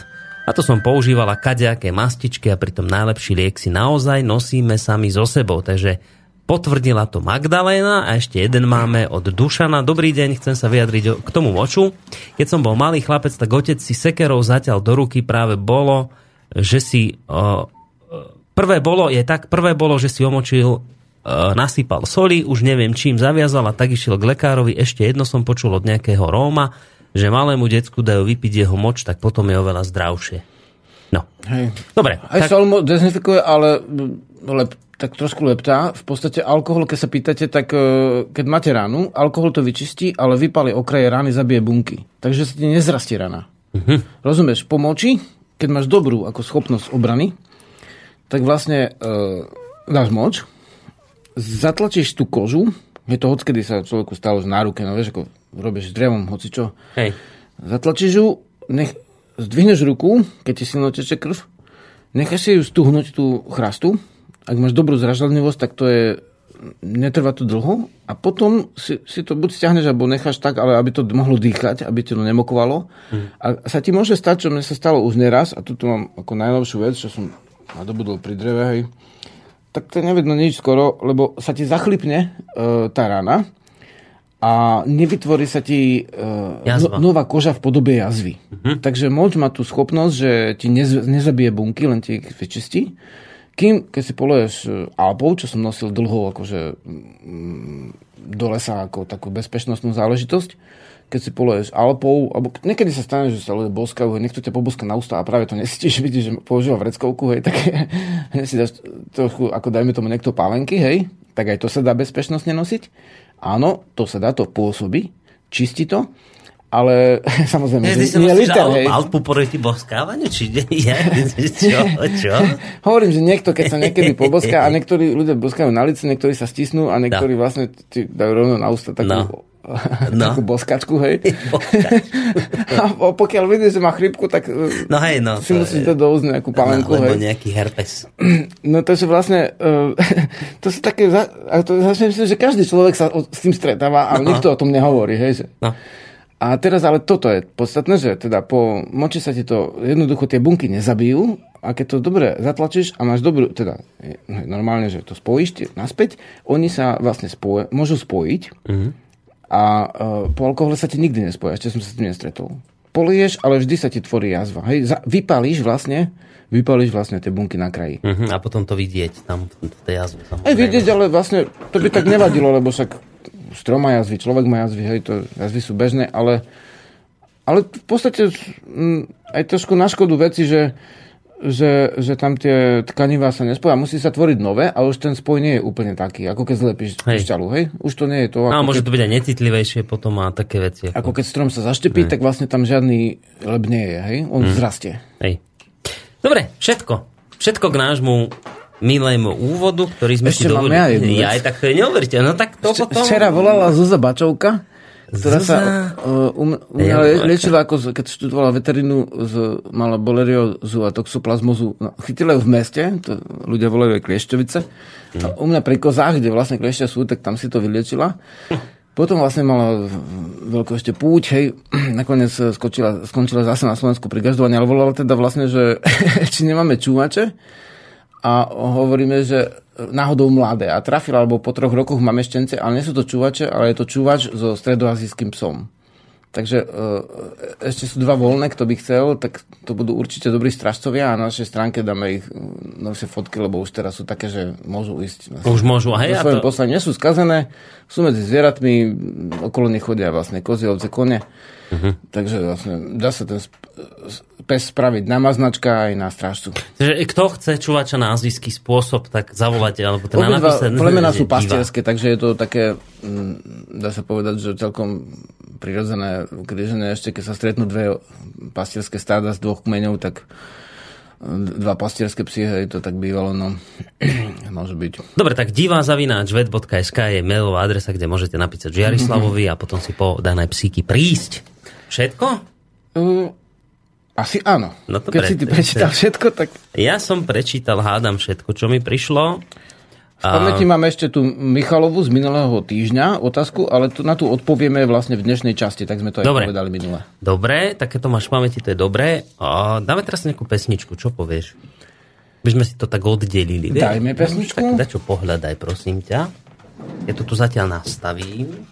A to som používala kadejaké mastičky a pritom najlepší liek si naozaj nosíme sami so sebou. Takže Potvrdila to Magdaléna a ešte jeden máme od Dušana. Dobrý deň, chcem sa vyjadriť k tomu moču. Keď som bol malý chlapec, tak otec si sekerou zatiaľ do ruky práve bolo, že si... Uh, prvé bolo, je tak, prvé bolo, že si omočil nasypal soli, už neviem čím zaviazal a tak išiel k lekárovi. Ešte jedno som počul od nejakého Róma, že malému decku dajú vypiť jeho moč, tak potom je oveľa zdravšie. No. Hej. Dobre. Aj tak... sol dezinfikuje, ale lep, tak trošku leptá. V podstate alkohol, keď sa pýtate, tak e, keď máte ránu, alkohol to vyčistí, ale vypali okraje rány, zabije bunky. Takže sa ti nezrastie rana. Uh-huh. Rozumieš? Po moči, keď máš dobrú ako schopnosť obrany, tak vlastne e, dáš moč, zatlačíš tú kožu, je to odkedy sa človeku stalo z náruke, no vieš, ako robíš drevom, hoci čo. Hej. Zatlačíš ju, nech, zdvihneš ruku, keď ti silno teče krv, necháš si ju stuhnúť tú chrastu, ak máš dobrú zražľadnivosť, tak to je netrvá to dlho a potom si, si to buď stiahneš alebo necháš tak, ale aby to mohlo dýchať, aby to nemokovalo. Mm. A sa ti môže stať, čo mne sa stalo už neraz, a tu mám ako najnovšiu vec, čo som nadobudol pri dreve, hej, tak to nevedno nič skoro, lebo sa ti zachlipne uh, tá rana a nevytvorí sa ti uh, no, nová koža v podobe jazvy. Mm-hmm. Takže moč má tú schopnosť, že ti nez, nezabije bunky, len ti ich vyčistí. Kým, keď si poluješ e, Alpou, čo som nosil dlho akože mm, do lesa ako takú bezpečnostnú záležitosť, keď si poluješ Alpou, alebo niekedy sa stane, že sa ľudia boskajú, niekto ťa poboska na ústa a práve to nesítiš, vidíš, že používa vreckovku, hej, tak si dáš trochu, ako dajme tomu niekto pálenky, hej, tak aj to sa dá bezpečnostne nosiť. Áno, to sa dá, to pôsobí, čistí to, ale samozrejme, ja, že nie liter, hej. Alpu proti boskávaniu, či nie? Ja, čo, čo? Hovorím, že niekto, keď sa niekedy poboská a niektorí ľudia boskajú na lice, niektorí sa stisnú a niektorí no. vlastne ti dajú rovno na ústa takú, no. no. takú boskačku, hej. a pokiaľ vidíš, že má chrypku, tak no, hej, no, si musíš dať do úzne nejakú palenku, no, hej. nejaký herpes. No to, že vlastne, uh, to sú také, to, myslím, že každý človek sa s tým stretáva, ale no. nikto o tom nehovorí, hej. Že, no a teraz ale toto je podstatné, že teda po moči sa ti to, jednoducho tie bunky nezabijú a keď to dobre zatlačíš a máš dobrú, teda normálne, že to spojíš naspäť, oni sa vlastne spoje, môžu spojiť mm-hmm. a uh, po alkohole sa ti nikdy nespoja, ešte som sa s tým nestretol. Polieš, ale vždy sa ti tvorí jazva. Hej, za, vypalíš vlastne, vypalíš vlastne tie bunky na kraji. Uh-huh, a potom to vidieť tam v tej jazve. Aj vidieť, ale vlastne to by tak nevadilo, lebo však strom má jazvy, človek má jazvy, hej, to jazvy sú bežné, ale, ale v podstate aj trošku na škodu veci, že, že, že tam tie tkanivá sa nespoja. Musí sa tvoriť nové, ale už ten spoj nie je úplne taký, ako keď zlepíš šťalu, hej? Už to nie je to. Ako a môže keď, to byť aj necitlivejšie potom a také veci. Ako, ako keď strom sa zaštepí, hej. tak vlastne tam žiadny leb nie je, hej? On hmm. zrastie. Hej. Dobre, všetko. Všetko k nášmu milému úvodu, ktorý sme Ešte si dovolili. Ja, ja aj tak to je neuveriteľné. No tak to potom... Včera volala Zuza Bačovka, ktorá Zuza... sa uh, um, um, ja, liečila, ako, keď študovala veterínu, z, mala boleriozu a toxoplazmozu. No, chytila ju v meste, to ľudia volajú aj kliešťovice. A u mňa pri kozách, kde vlastne kliešťa sú, tak tam si to vyliečila. Potom vlastne mala veľkú ešte púť, hej, nakoniec skočila, skončila zase na Slovensku pri gazdovaní, ale volala teda vlastne, že či nemáme čúvače, a hovoríme, že náhodou mladé a trafil, alebo po troch rokoch máme štence, ale nie sú to čúvače, ale je to čúvač so stredoazijským psom. Takže e, ešte sú dva voľné, kto by chcel, tak to budú určite dobrí stražcovia a na našej stránke dáme ich novšie fotky, lebo už teraz sú také, že môžu ísť. Už môžu, hej? Ja to... poslaní nie sú skazené, sú medzi zvieratmi, okolo nich chodia vlastne kozy, ovce, kone. Uh-huh. Takže vlastne dá sa ten pes spraviť na maznačka aj na strážcu. Takže kto chce čúvať čo na azijský spôsob, tak zavolajte, alebo teda napísať. Plemená sú pastierské, takže je to také, mm, dá sa povedať, že celkom prirodzené križené. Ešte keď sa stretnú dve pastierské stáda z dvoch kmeňov, tak dva pastierské psy, hej, to tak bývalo, no môže byť. Dobre, tak divá zavináč ved.sk je mailová adresa, kde môžete napísať Žiarislavovi a potom si po dané psíky prísť. Všetko? Uh, asi áno. No to Keď pre... si ty prečítal všetko, tak... Ja som prečítal, hádam všetko, čo mi prišlo. V pamäti máme ešte tu Michalovu z minulého týždňa otázku, ale tu, na tú odpovieme vlastne v dnešnej časti, tak sme to aj dobre. povedali minule. Dobre, také to máš v pamäti, to je dobré. A dáme teraz nejakú pesničku, čo povieš? By sme si to tak oddelili. Dajme pesničku. Tak čo pohľadaj, prosím ťa. Ja to tu zatiaľ nastavím.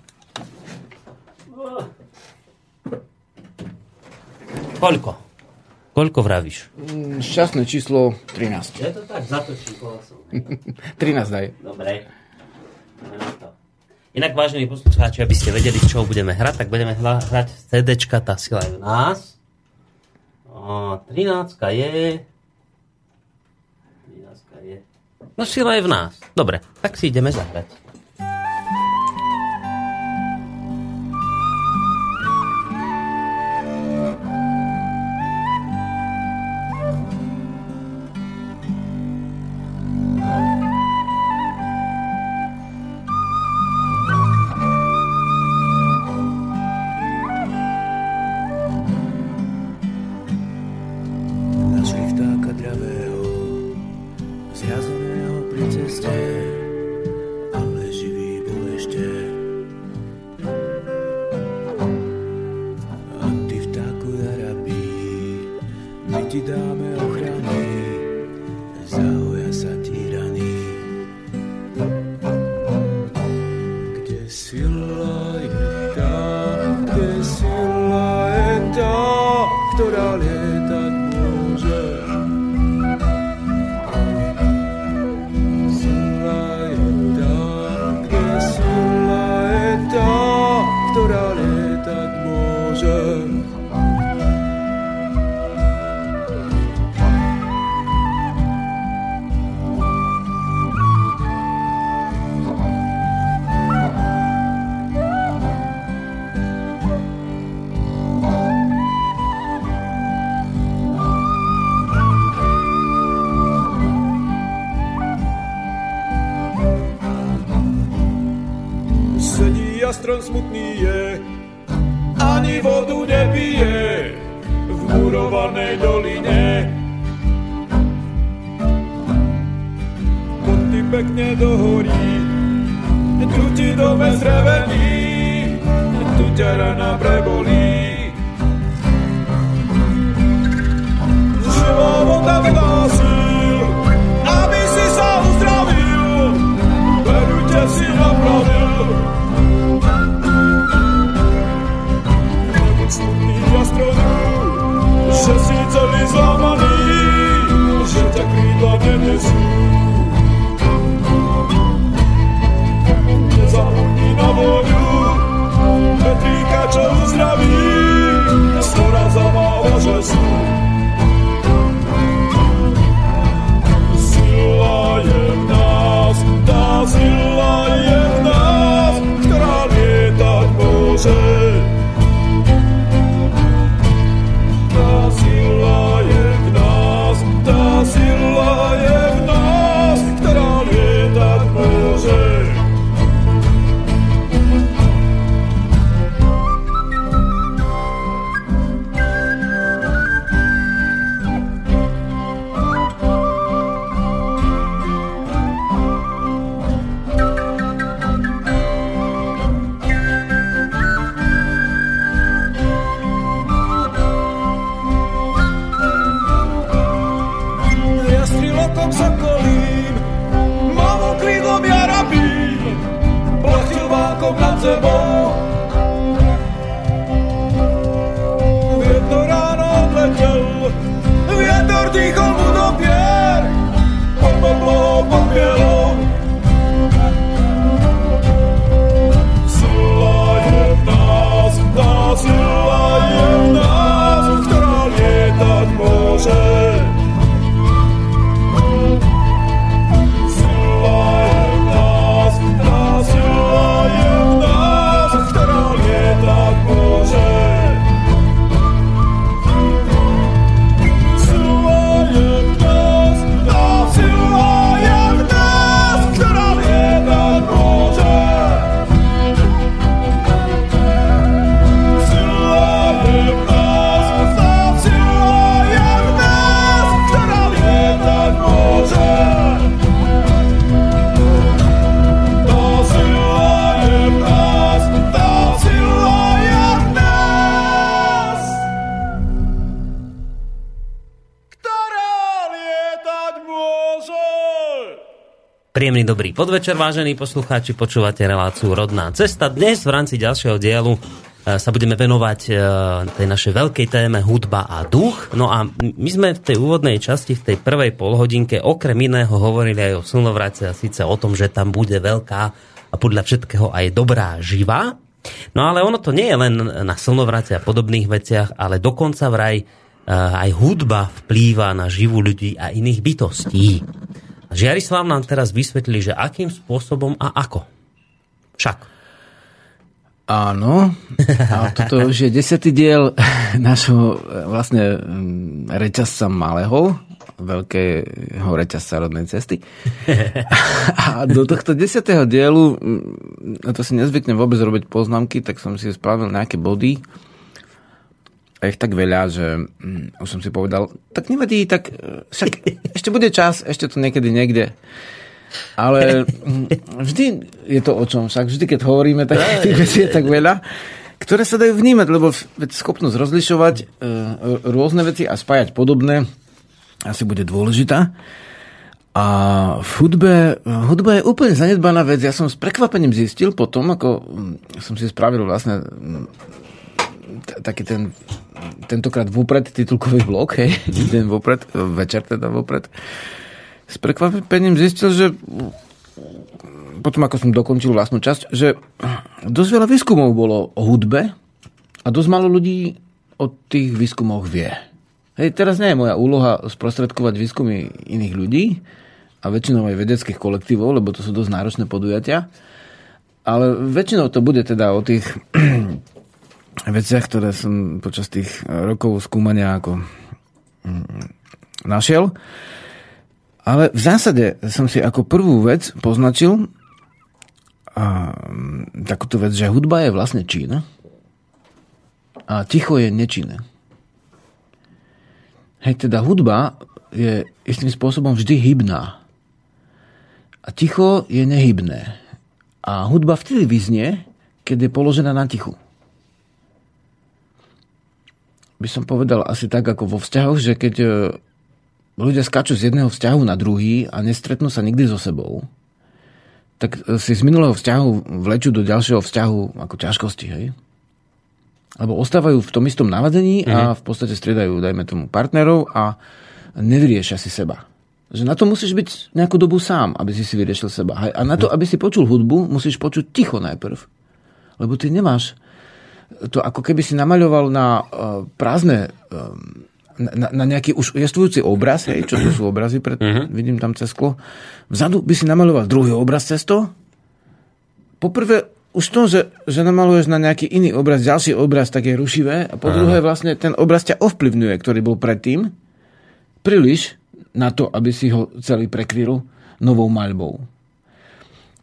Koľko? Koľko vravíš? Mm, šťastné číslo 13. Je to tak, zatočím kolosom. 13 daj. Dobre. Inak, vážení poslucháči, aby ste vedeli, čo budeme hrať, tak budeme hla, hrať CDčka, tá sila je v nás. O, 13 je... 13 je... No sila je v nás. Dobre, tak si ideme zahrať. Sedí a strom smutný je, ani vodu nepije v murovanej doline. Pod ty pekne dohorí, tu ti dome zrevení, tu ťa rana prebolí. Živá voda síl, celý zlamaný, že ťa krídla nenesú. Nezabudni na vodu, Petríka, čo uzdraví, skora zamáva, že sú. Sila je v nás, tá sila je v nás, Príjemný dobrý podvečer, vážení poslucháči, počúvate reláciu Rodná cesta. Dnes v rámci ďalšieho dielu e, sa budeme venovať e, tej našej veľkej téme hudba a duch. No a my sme v tej úvodnej časti, v tej prvej polhodinke okrem iného hovorili aj o slnovrace a síce o tom, že tam bude veľká a podľa všetkého aj dobrá živá. No ale ono to nie je len na slnovrate a podobných veciach, ale dokonca vraj e, aj hudba vplýva na živú ľudí a iných bytostí. Žiarislav nám teraz vysvetlí, že akým spôsobom a ako. Však. Áno, a toto už je desiatý diel našho e, vlastne reťazca malého, veľkého reťazca rodnej cesty. A do tohto desiatého dielu, a to si nezvyknem vôbec robiť poznámky, tak som si spravil nejaké body, a ich tak veľa, že mm, už som si povedal, tak nevadí, tak e, však ešte bude čas, ešte to niekedy niekde Ale mm, vždy je to o čom. Však vždy, keď hovoríme, tak tých vecí je tak veľa, ktoré sa dajú vnímať, lebo schopnosť rozlišovať e, rôzne veci a spájať podobné asi bude dôležitá. A v hudbe, hudba je úplne zanedbaná vec. Ja som s prekvapením zistil potom, ako mm, som si spravil vlastne taký ten tentokrát vopred titulkový blok, hej, deň vopred, večer teda vopred. S prekvapením zistil, že potom ako som dokončil vlastnú časť, že dosť veľa výskumov bolo o hudbe a dosť málo ľudí o tých výskumoch vie. Hej, teraz nie je moja úloha sprostredkovať výskumy iných ľudí, a väčšinou aj vedeckých kolektívov, lebo to sú dosť náročné podujatia. Ale väčšinou to bude teda o tých veciach, ktoré som počas tých rokov skúmania ako mm, našiel. Ale v zásade som si ako prvú vec poznačil a, mm, takúto vec, že hudba je vlastne čin a ticho je nečinné. Hej, teda hudba je istým spôsobom vždy hybná. A ticho je nehybné. A hudba vtedy vyznie, keď je položená na tichu. By som povedal asi tak, ako vo vzťahoch, že keď e, ľudia skáču z jedného vzťahu na druhý a nestretnú sa nikdy so sebou, tak e, si z minulého vzťahu vlečú do ďalšieho vzťahu ako ťažkosti, hej? Lebo ostávajú v tom istom navadení a mhm. v podstate striedajú, dajme tomu, partnerov a nevyriešia si seba. Že na to musíš byť nejakú dobu sám, aby si si vyriešil seba. A na to, aby si počul hudbu, musíš počuť ticho najprv. Lebo ty nemáš to ako keby si namaľoval na uh, prázdne uh, na, na nejaký už jestvujúci obraz, hej, čo to sú obrazy, pred, uh-huh. vidím tam cez sklo. Vzadu by si namaľoval druhý obraz cez to. Poprvé, už to, že, že namaluješ na nejaký iný obraz, ďalší obraz, tak je rušivé. A po uh-huh. druhé, vlastne ten obraz ťa ovplyvňuje, ktorý bol predtým. Príliš na to, aby si ho celý prekryl novou maľbou.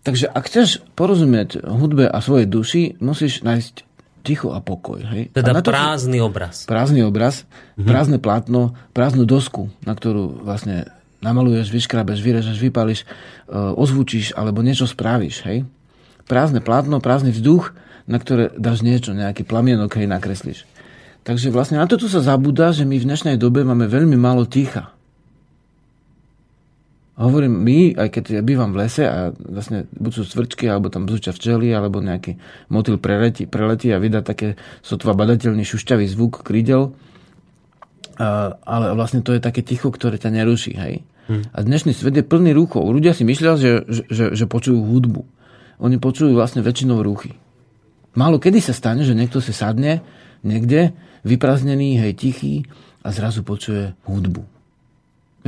Takže ak chceš porozumieť hudbe a svojej duši, musíš nájsť ticho a pokoj. Hej? Teda a to, prázdny obraz. Prázdny obraz, mhm. prázdne plátno, prázdnu dosku, na ktorú vlastne namaluješ, vyškrabeš, vyrežeš, vypališ, e, ozvučíš alebo niečo spravíš. Hej? Prázdne plátno, prázdny vzduch, na ktoré dáš niečo, nejaký plamienok, hej, nakreslíš. Takže vlastne na toto sa zabúda, že my v dnešnej dobe máme veľmi málo ticha. Hovorím, my, aj keď ja bývam v lese a vlastne buď sú cvrčky, alebo tam bzučia včely, alebo nejaký motil preletí, preletí a vydá také sotva badateľný šušťavý zvuk krídel. A, ale vlastne to je také ticho, ktoré ťa neruší. Hej? Hmm. A dnešný svet je plný ruchov. Ľudia si myslia, že, že, že, že počujú hudbu. Oni počujú vlastne väčšinou ruchy. Málo kedy sa stane, že niekto si sadne niekde, vyprázdnený, hej, tichý a zrazu počuje hudbu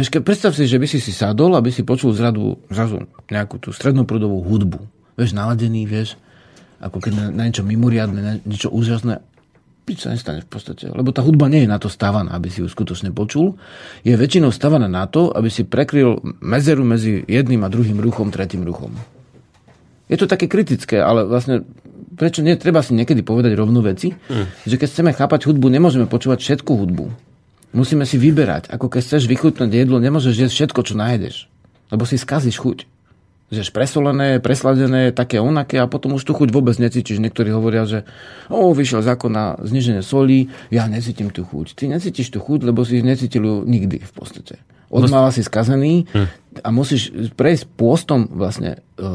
Vieš, predstav si, že by si si sadol, aby si počul zradu, zrazu nejakú tú strednoprúdovú hudbu. Vieš, naladený, vieš, ako keď na, na niečo mimoriadne, na niečo úžasné. Nič sa nestane v podstate. Lebo tá hudba nie je na to stávaná, aby si ju skutočne počul. Je väčšinou stávaná na to, aby si prekryl medzeru medzi jedným a druhým ruchom, tretím ruchom. Je to také kritické, ale vlastne prečo nie, treba si niekedy povedať rovnú veci, mm. že keď chceme chápať hudbu, nemôžeme počúvať všetku hudbu Musíme si vyberať. Ako keď chceš vychutnať jedlo, nemôžeš jesť všetko, čo nájdeš. Lebo si skazíš chuť. Žeš presolené, presladené, také onaké a potom už tu chuť vôbec necítiš. Niektorí hovoria, že o, vyšiel zákon na zniženie solí, ja necítim tú chuť. Ty necítiš tú chuť, lebo si necítil nikdy v podstate. Odmáva si skazený hm. a musíš prejsť pôstom vlastne e,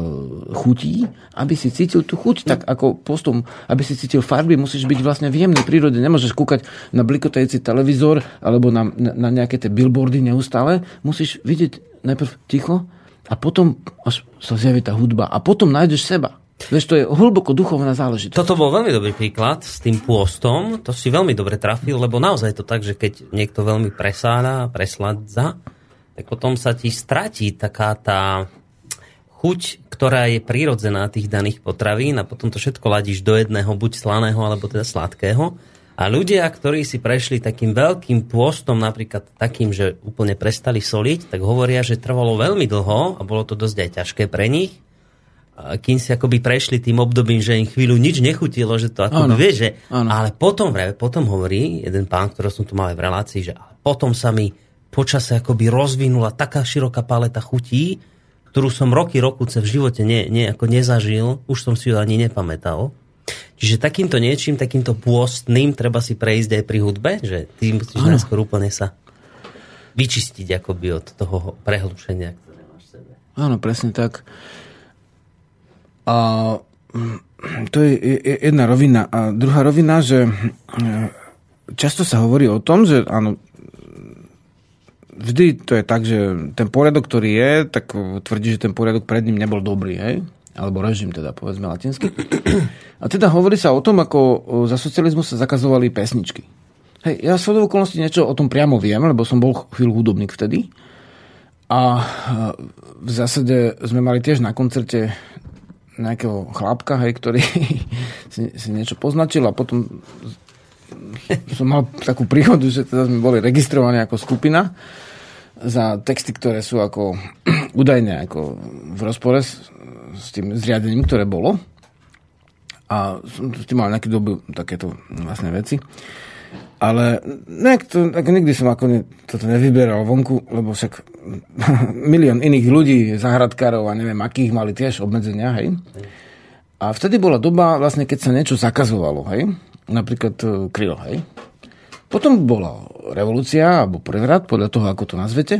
chutí, aby si cítil tú chuť. Tak ako postom, aby si cítil farby, musíš byť vlastne v jemnej prírode. Nemôžeš kúkať na blikotajúci televízor alebo na, na, na nejaké tie billboardy neustále. Musíš vidieť najprv ticho a potom až sa zjaví tá hudba a potom nájdeš seba. Vieš, to je hlboko duchovná záležitosť. Toto bol veľmi dobrý príklad s tým pôstom. To si veľmi dobre trafil, lebo naozaj je to tak, že keď niekto veľmi presáda, presladza, tak potom sa ti stratí taká tá chuť, ktorá je prirodzená tých daných potravín a potom to všetko ladíš do jedného, buď slaného, alebo teda sladkého. A ľudia, ktorí si prešli takým veľkým pôstom, napríklad takým, že úplne prestali soliť, tak hovoria, že trvalo veľmi dlho a bolo to dosť aj ťažké pre nich kým si akoby prešli tým obdobím, že im chvíľu nič nechutilo, že to ako vie, že... Ale potom, potom hovorí jeden pán, ktorý som tu mal aj v relácii, že potom sa mi počase akoby rozvinula taká široká paleta chutí, ktorú som roky, rokuce v živote ne, ne, ako nezažil, už som si ju ani nepamätal. Čiže takýmto niečím, takýmto pôstným treba si prejsť aj pri hudbe, že ty musíš najskôr úplne sa vyčistiť akoby od toho prehlušenia, ktoré máš v sebe. Áno, presne tak. A mm, to je je- je jedna rovina. A druhá rovina, že mm, často sa hovorí o tom, že áno, vždy to je tak, že ten poriadok, ktorý je, tak tvrdí, že ten poriadok pred ním nebol dobrý, hej? Alebo režim teda, povedzme latinsky. A teda hovorí sa o tom, ako eh, za socializmu sa zakazovali pesničky. Hej, ja z okolností niečo o tom priamo viem, lebo som bol chvíľu hudobník vtedy. A e, v zásade sme mali tiež na koncerte nejakého chlapka, hej, ktorý si, si niečo poznačil a potom som mal takú príhodu, že teda sme boli registrovaní ako skupina za texty, ktoré sú ako údajne ako v rozpore s, s tým zriadením, ktoré bolo. A som s tým mal nejaké doby takéto vlastné veci. Ale nejak to, ako nikdy som ako ne, toto nevyberal vonku, lebo však milión iných ľudí, zahradkárov a neviem akých mali tiež obmedzenia, hej. A vtedy bola doba, vlastne, keď sa niečo zakazovalo, hej. Napríklad e, krylo, hej. Potom bola revolúcia, alebo prevrat, podľa toho, ako to nazvete.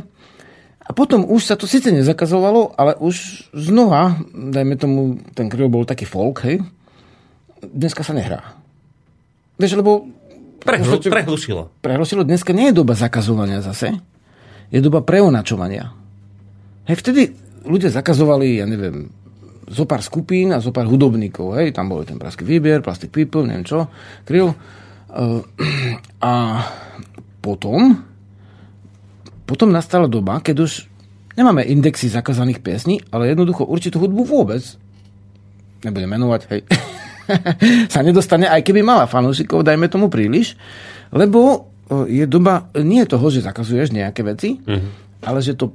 A potom už sa to síce nezakazovalo, ale už znova, dajme tomu, ten kryl bol taký folk, hej. Dneska sa nehrá. Vieš, lebo Prehlu, Podstate- prehlušilo. prehlasilo, dneska nie je doba zakazovania zase. Je doba preonačovania. Hej, vtedy ľudia zakazovali, ja neviem, zo pár skupín a zo pár hudobníkov. Hej, tam bol ten praský výbier, Plastic People, neviem čo, Kryl. Uh, a potom, potom nastala doba, keď už nemáme indexy zakazaných piesní, ale jednoducho určitú hudbu vôbec, nebudem menovať, hej, sa nedostane, aj keby mala fanúšikov, dajme tomu príliš, lebo o, je doba nie toho, že zakazuješ nejaké veci, mm-hmm. ale že to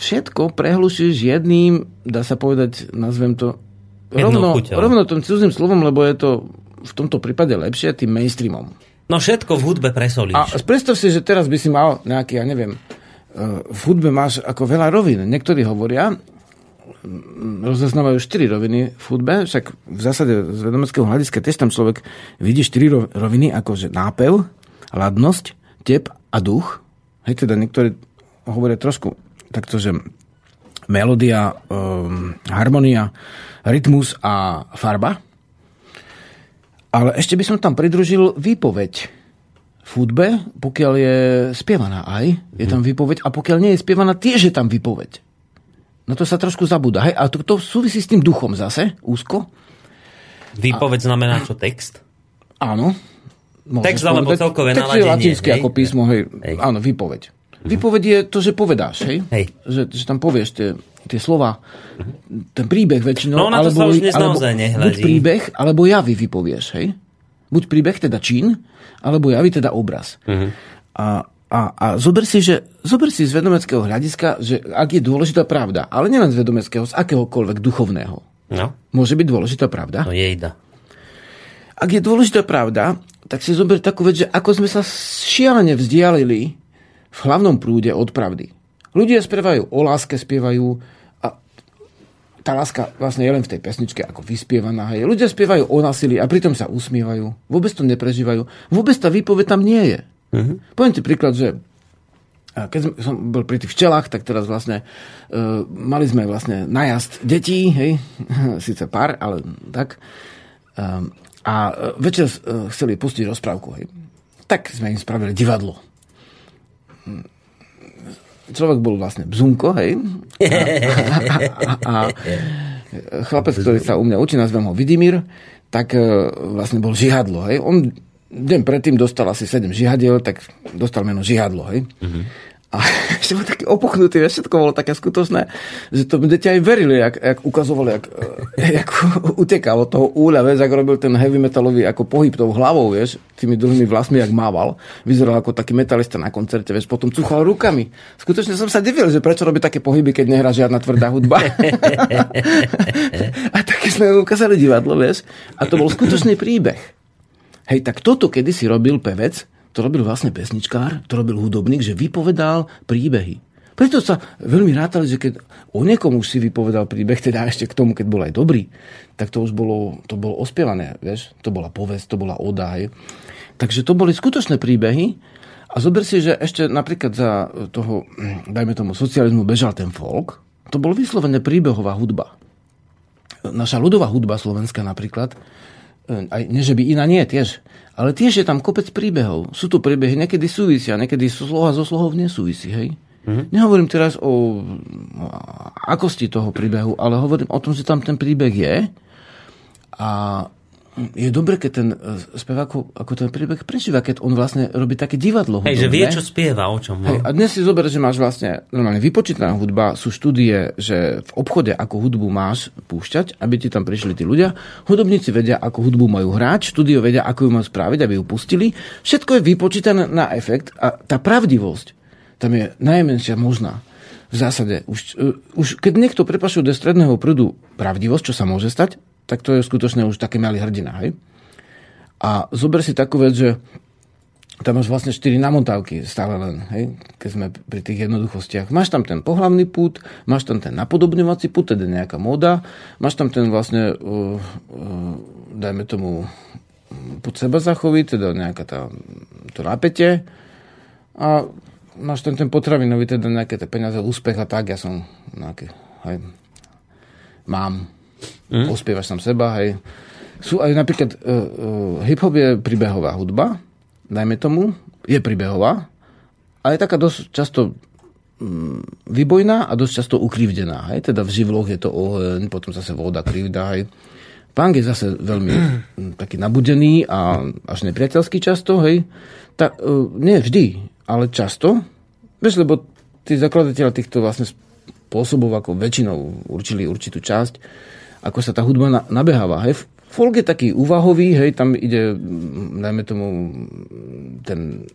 všetko prehlušíš jedným, dá sa povedať, nazvem to, rovno, rovno tým cudzým slovom, lebo je to v tomto prípade lepšie, tým mainstreamom. No všetko v hudbe presolíš. A predstav si, že teraz by si mal nejaký, ja neviem, eh, v hudbe máš ako veľa rovín. Niektorí hovoria, rozoznávajú štyri roviny v hudbe, však v zásade z vedomeckého hľadiska tiež tam človek vidí štyri ro- roviny, ako že nápev, ladnosť, tep a duch. Hej, teda niektorí hovoria trošku takto, že melódia, um, harmonia, rytmus a farba. Ale ešte by som tam pridružil výpoveď v hudbe, pokiaľ je spievaná aj, je tam výpoveď a pokiaľ nie je spievaná, tiež je tam výpoveď. No to sa trošku zabúda. Hej? A to, to súvisí s tým duchom zase, úzko. Výpoveď znamená čo text? Áno. Text alebo povedať. celkové Text je naladenie, latinský hej? ako písmo, hej. Hej. Áno, výpoveď. Výpoveď je to, že povedáš, hej? Hej. Že, že tam povieš tie, tie slova, ten príbeh väčšinou. No, na to sa už dnes naozaj nehľadí. Buď príbeh, alebo javy vypovieš, hej? Buď príbeh, teda čin, alebo javy, teda obraz. Mhm. A, a, a zober si, že, zober si z vedomeckého hľadiska, že ak je dôležitá pravda, ale nielen z vedomeckého, z akéhokoľvek duchovného, No, môže byť dôležitá pravda. no jejda. Ak je dôležitá pravda, tak si zober takú vec, že ako sme sa šialene vzdialili v hlavnom prúde od pravdy. Ľudia spievajú o láske, spievajú a tá láska vlastne je len v tej pesničke ako vyspievaná. Hej. Ľudia spievajú o násilí a pritom sa usmievajú. Vôbec to neprežívajú. Vôbec tá výpoveď tam nie je. Mm-hmm. Poviem ti príklad, že a keď som- bol pri tých včelách, tak teraz vlastne uh, mali sme vlastne najazd detí, hej, síce pár, ale tak. Um, a uh, večer uh, chceli pustiť rozprávku, hej. Tak sme im spravili divadlo. Hm. Človek bol vlastne bzunko, hej. A, a, a, a chlapec, ktorý sa u mňa učí, nazvem ho Vidimír, tak uh, vlastne bol žihadlo, hej. On deň predtým dostal asi 7 žihadiel, tak dostal meno žihadlo, hej. A ešte bol taký opuchnutý, všetko bolo také skutočné, že to deti aj verili, jak, jak ukazovali, jak, jak utekal od toho úľa, vieš, jak robil ten heavy metalový ako pohyb tou hlavou, vieš, tými dlhými vlasmi, jak mával. Vyzeral ako taký metalista na koncerte, vieš, potom cuchal rukami. Skutočne som sa divil, že prečo robí také pohyby, keď nehrá žiadna tvrdá hudba. a také sme ukázali divadlo, vieš, a to bol skutočný príbeh. Hej, tak toto kedy si robil pevec, to robil vlastne pesničkár, to robil hudobník, že vypovedal príbehy. Preto sa veľmi rátali, že keď o niekom už si vypovedal príbeh, teda ešte k tomu, keď bol aj dobrý, tak to už bolo, to bolo ospievané, vieš? To bola povesť, to bola oda. Takže to boli skutočné príbehy a zober si, že ešte napríklad za toho, dajme tomu, socializmu bežal ten folk, to bol vyslovene príbehová hudba. Naša ľudová hudba slovenská napríklad, aj nie, že by iná nie tiež, ale tiež je tam kopec príbehov. Sú to príbehy, niekedy súvisia, niekedy sloha zo slohov nesúvisí, hej. Mm-hmm. Nehovorím teraz o, o akosti toho príbehu, ale hovorím o tom, že tam ten príbeh je a je dobre, keď ten e, spevák ako, ako ten príbeh prežíva, keď on vlastne robí také divadlo. Hej, že vie, čo spieva, o čom. Hej, a dnes si zober, že máš vlastne normálne vypočítaná hudba, sú štúdie, že v obchode ako hudbu máš púšťať, aby ti tam prišli tí ľudia. Hudobníci vedia, ako hudbu majú hrať, štúdio vedia, ako ju majú spraviť, aby ju pustili. Všetko je vypočítané na efekt a tá pravdivosť tam je najmenšia možná. V zásade, už, uh, už keď niekto prepašuje do stredného prúdu pravdivosť, čo sa môže stať, tak to je skutočne už taký malý hrdina. Hej? A zober si takú vec, že tam máš vlastne 4 namontávky stále len, hej? keď sme pri tých jednoduchostiach. Máš tam ten pohlavný pút, máš tam ten napodobňovací pút, teda nejaká móda, máš tam ten vlastne, uh, uh, dajme tomu, pod seba zachový, teda nejaká tá, to napätie a máš ten, ten potravinový, teda nejaké tie peniaze, úspech a tak, ja som nejaký, hej, mám, mm. pospievaš tam seba, hej. Sú aj napríklad, uh, uh, hip-hop je príbehová hudba, dajme tomu, je príbehová, ale je taká dosť často um, vybojná a dosť často ukrivdená, hej. Teda v živloch je to oheň, potom zase voda, krivda, hej. Punk je zase veľmi mm. taký nabudený a až nepriateľský často, hej. Tak, uh, nie vždy, ale často, vieš, lebo tí zakladateľa týchto vlastne spôsobov ako väčšinou určili určitú časť, ako sa tá hudba na, nabeháva. Hej. Folk je taký úvahový, hej, tam ide, najmä tomu, ten,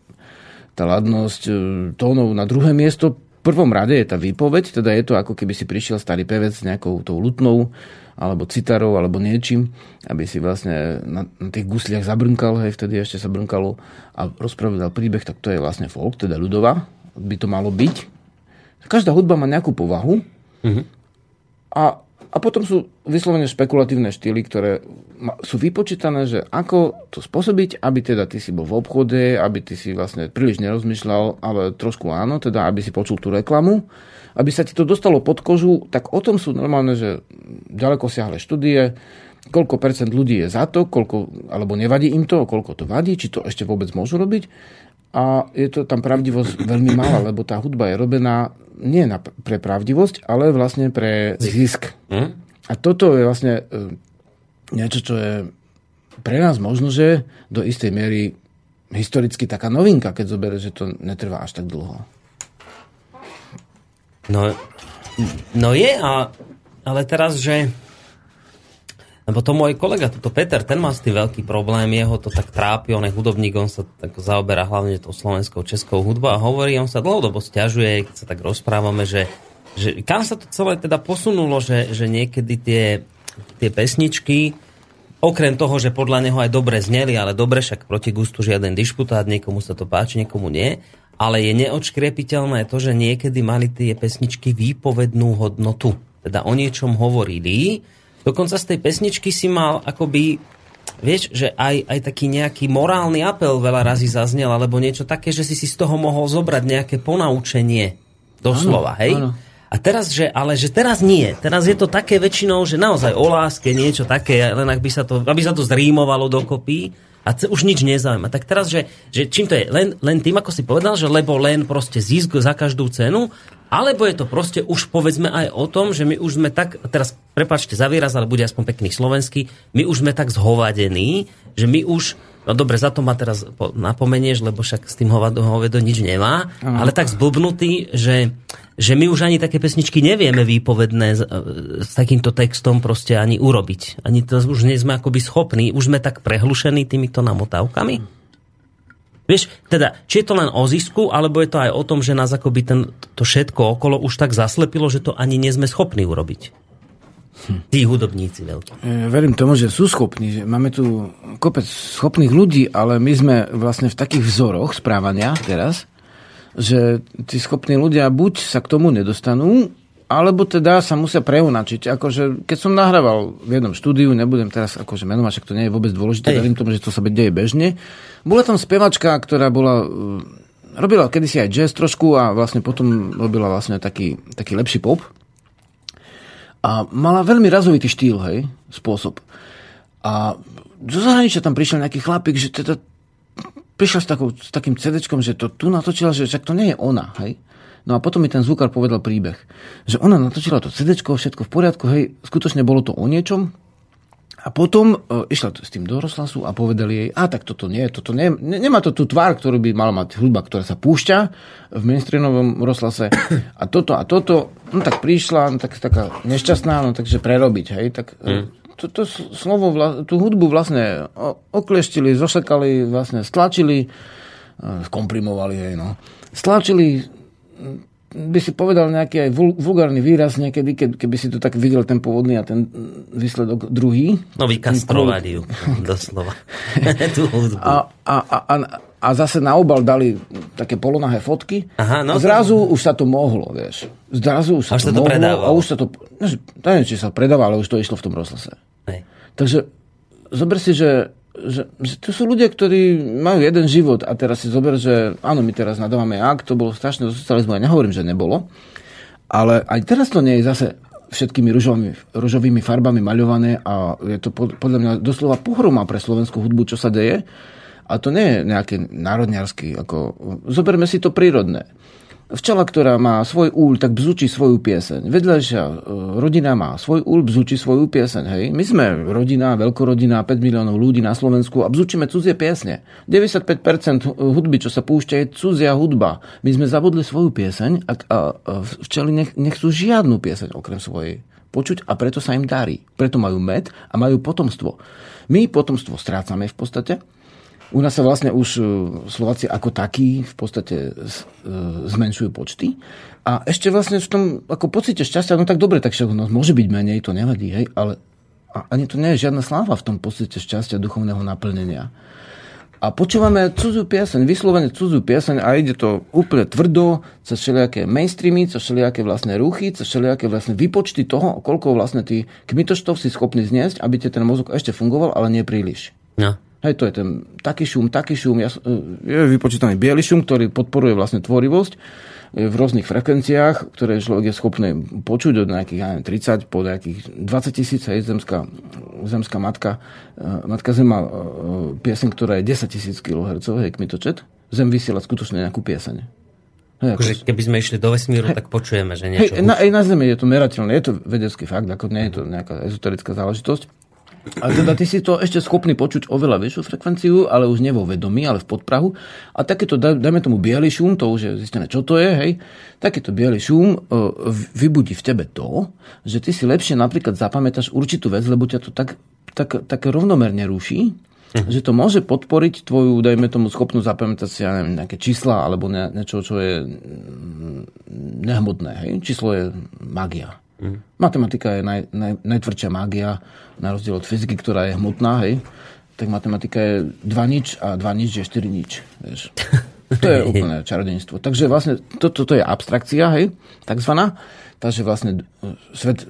tá ladnosť e, tónov na druhé miesto. V prvom rade je tá výpoveď, teda je to ako keby si prišiel starý pevec s nejakou tou lutnou, alebo citarou, alebo niečím, aby si vlastne na, na tých gusliach zabrnkal, hej, vtedy ešte sa brnkalo a rozprával príbeh, tak to je vlastne folk, teda ľudová, by to malo byť. Každá hudba má nejakú povahu mm-hmm. a, a potom sú vyslovene špekulatívne štýly, ktoré sú vypočítané, že ako to spôsobiť, aby teda ty si bol v obchode, aby ty si vlastne príliš nerozmýšľal, ale trošku áno, teda aby si počul tú reklamu aby sa ti to dostalo pod kožu, tak o tom sú normálne, že ďaleko siahle štúdie, koľko percent ľudí je za to, koľko, alebo nevadí im to, koľko to vadí, či to ešte vôbec môžu robiť. A je to tam pravdivosť veľmi malá, lebo tá hudba je robená nie na, pre pravdivosť, ale vlastne pre zisk. Hm? A toto je vlastne e, niečo, čo je pre nás možno, že do istej miery historicky taká novinka, keď zoberie, že to netrvá až tak dlho. No, no je, a, ale teraz, že... Lebo to môj kolega, toto Peter, ten má s tým veľký problém, jeho to tak trápi, on je hudobník, on sa tak zaoberá hlavne tou slovenskou, českou hudbou a hovorí, on sa dlhodobo stiažuje, keď sa tak rozprávame, že, že kam sa to celé teda posunulo, že, že niekedy tie, tie pesničky, okrem toho, že podľa neho aj dobre zneli, ale dobre, však proti gustu žiaden dišputát, niekomu sa to páči, niekomu nie, ale je neočkriepiteľné to, že niekedy mali tie pesničky výpovednú hodnotu. Teda o niečom hovorili. Dokonca z tej pesničky si mal akoby, vieš, že aj, aj taký nejaký morálny apel veľa razy zaznel, alebo niečo také, že si si z toho mohol zobrať nejaké ponaučenie. Doslova, ano, hej? Ano. A teraz, že, ale že teraz nie. Teraz je to také väčšinou, že naozaj o láske, niečo také, len ak by sa to, aby sa to zrímovalo dokopy a už nič nezaujíma. Tak teraz, že, že čím to je? Len, len tým, ako si povedal, že lebo len proste zisk za každú cenu, alebo je to proste už povedzme aj o tom, že my už sme tak, teraz prepačte za výraz, ale bude aspoň pekný slovenský, my už sme tak zhovadení, že my už No dobre, za to ma teraz napomenieš, lebo však s tým hovedo nič nemá, ale tak zblbnutý, že, že my už ani také pesničky nevieme výpovedné s, s takýmto textom proste ani urobiť. Ani to už nie sme akoby schopní, už sme tak prehlušení týmito namotávkami. Vieš, teda, či je to len o zisku, alebo je to aj o tom, že nás akoby ten, to všetko okolo už tak zaslepilo, že to ani nie sme schopní urobiť. Tí hudobníci veľkí. E, verím tomu, že sú schopní. Že máme tu kopec schopných ľudí, ale my sme vlastne v takých vzoroch správania teraz, že tí schopní ľudia buď sa k tomu nedostanú, alebo teda sa musia preunačiť. Akože, keď som nahrával v jednom štúdiu, nebudem teraz akože menovať, však to nie je vôbec dôležité, verím tomu, že to sa deje bežne. Bola tam spevačka, ktorá bola e, robila kedysi aj jazz trošku a vlastne potom robila vlastne taký, taký lepší pop. A mala veľmi razovitý štýl, hej, spôsob. A zo zahraničia tam prišiel nejaký chlapík, že teda prišiel s, takou, s takým cd že to tu natočila, že však to nie je ona, hej. No a potom mi ten zvukár povedal príbeh, že ona natočila to CD, všetko v poriadku, hej, skutočne bolo to o niečom, a potom e, išla s tým do rozhlasu a povedali jej, a tak toto nie, toto nie, ne, nemá to tú tvár, ktorú by mala mať hudba, ktorá sa púšťa v mainstreamovom rozhlase. A toto a toto, no tak prišla, no tak taká nešťastná, no takže prerobiť, hej, tak e, mm. to, to slovo, tú hudbu vlastne okleštili, zošekali, vlastne stlačili, e, skomprimovali jej, no, stlačili by si povedal nejaký aj vulgárny výraz niekedy, keby si to tak videl ten pôvodný a ten výsledok druhý. No vykastrovali ju, doslova. a, a, a, a, a zase na obal dali také polonahé fotky. Aha, no, a zrazu to... už sa to mohlo, vieš. Zrazu už sa to, to mohlo. Predávalo. A už sa to, neviem, či sa predávalo, ale už to išlo v tom rozhlase. Takže zober si, že že, že to sú ľudia, ktorí majú jeden život a teraz si zober, že áno, my teraz nadávame ak, to bolo strašné do socializmu, ja nehovorím, že nebolo, ale aj teraz to nie je zase všetkými ružovými, ružovými farbami maľované a je to podľa mňa doslova pohroma pre slovenskú hudbu, čo sa deje. A to nie je nejaké národňarský, ako, zoberme si to prírodné. Včela, ktorá má svoj úl, tak bzučí svoju pieseň. Vedľajšia e, rodina má svoj úl, bzučí svoju pieseň. Hej. My sme rodina, veľkorodina, 5 miliónov ľudí na Slovensku a bzučíme cudzie piesne. 95% hudby, čo sa púšťa, je cudzia hudba. My sme zavodli svoju pieseň a, a, a včeli nech, nechcú žiadnu pieseň okrem svojej počuť a preto sa im darí. Preto majú med a majú potomstvo. My potomstvo strácame v podstate u nás sa vlastne už e, Slováci ako takí v podstate e, zmenšujú počty. A ešte vlastne v tom ako pocite šťastia, no tak dobre, tak však no, môže byť menej, to nevadí, hej, ale ani to nie je žiadna sláva v tom pocite šťastia, duchovného naplnenia. A počúvame cudzú pieseň, vyslovene cudzú pieseň a ide to úplne tvrdo, cez všelijaké mainstreamy, cez všelijaké vlastné ruchy, cez všelijaké vlastné výpočty toho, koľko vlastne tí kmitoštov si schopní zniesť, aby ti ten mozog ešte fungoval, ale nie príliš. No. Hej, to je ten taký šum, taký šum. Ja, e, je vypočítaný biely šum, ktorý podporuje vlastne tvorivosť e, v rôznych frekvenciách, ktoré človek je schopný počuť od nejakých ja neviem, 30 po nejakých 20 tisíc. Hej, zemská, zemská matka, e, matka Zem má pieseň, ktorá je 10 tisíc kHz, hej, kmitočet. Zem vysiela skutočne nejakú pieseň. Hej, akože keby sme išli do vesmíru, hej, tak počujeme, že niečo... Hej, na, aj na Zemi je to merateľné, je to vedecký fakt, ako nie je to nejaká ezoterická záležitosť. A teda ty si to ešte schopný počuť oveľa vyššiu frekvenciu, ale už nie vo vedomí, ale v podprahu. A takéto, dajme tomu biely šum, to už je zistené, čo to je, hej. Takýto biely šum e, vybudí v tebe to, že ty si lepšie napríklad zapamätáš určitú vec, lebo ťa to tak, tak, tak rovnomerne ruší, uh-huh. že to môže podporiť tvoju, dajme tomu, schopnú zapamätať si, ja neviem, nejaké čísla alebo ne, niečo, čo je mm, nehmotné. Hej? Číslo je magia. Mm. Matematika je naj, naj, najtvrdšia mágia, na rozdiel od fyziky, ktorá je hmotná, hej. Tak matematika je 2 nič a 2 nič je 4 nič, vieš. To je úplné čarodenstvo. Takže vlastne toto to, to je abstrakcia, hej, takzvaná. Takže vlastne e, svet e,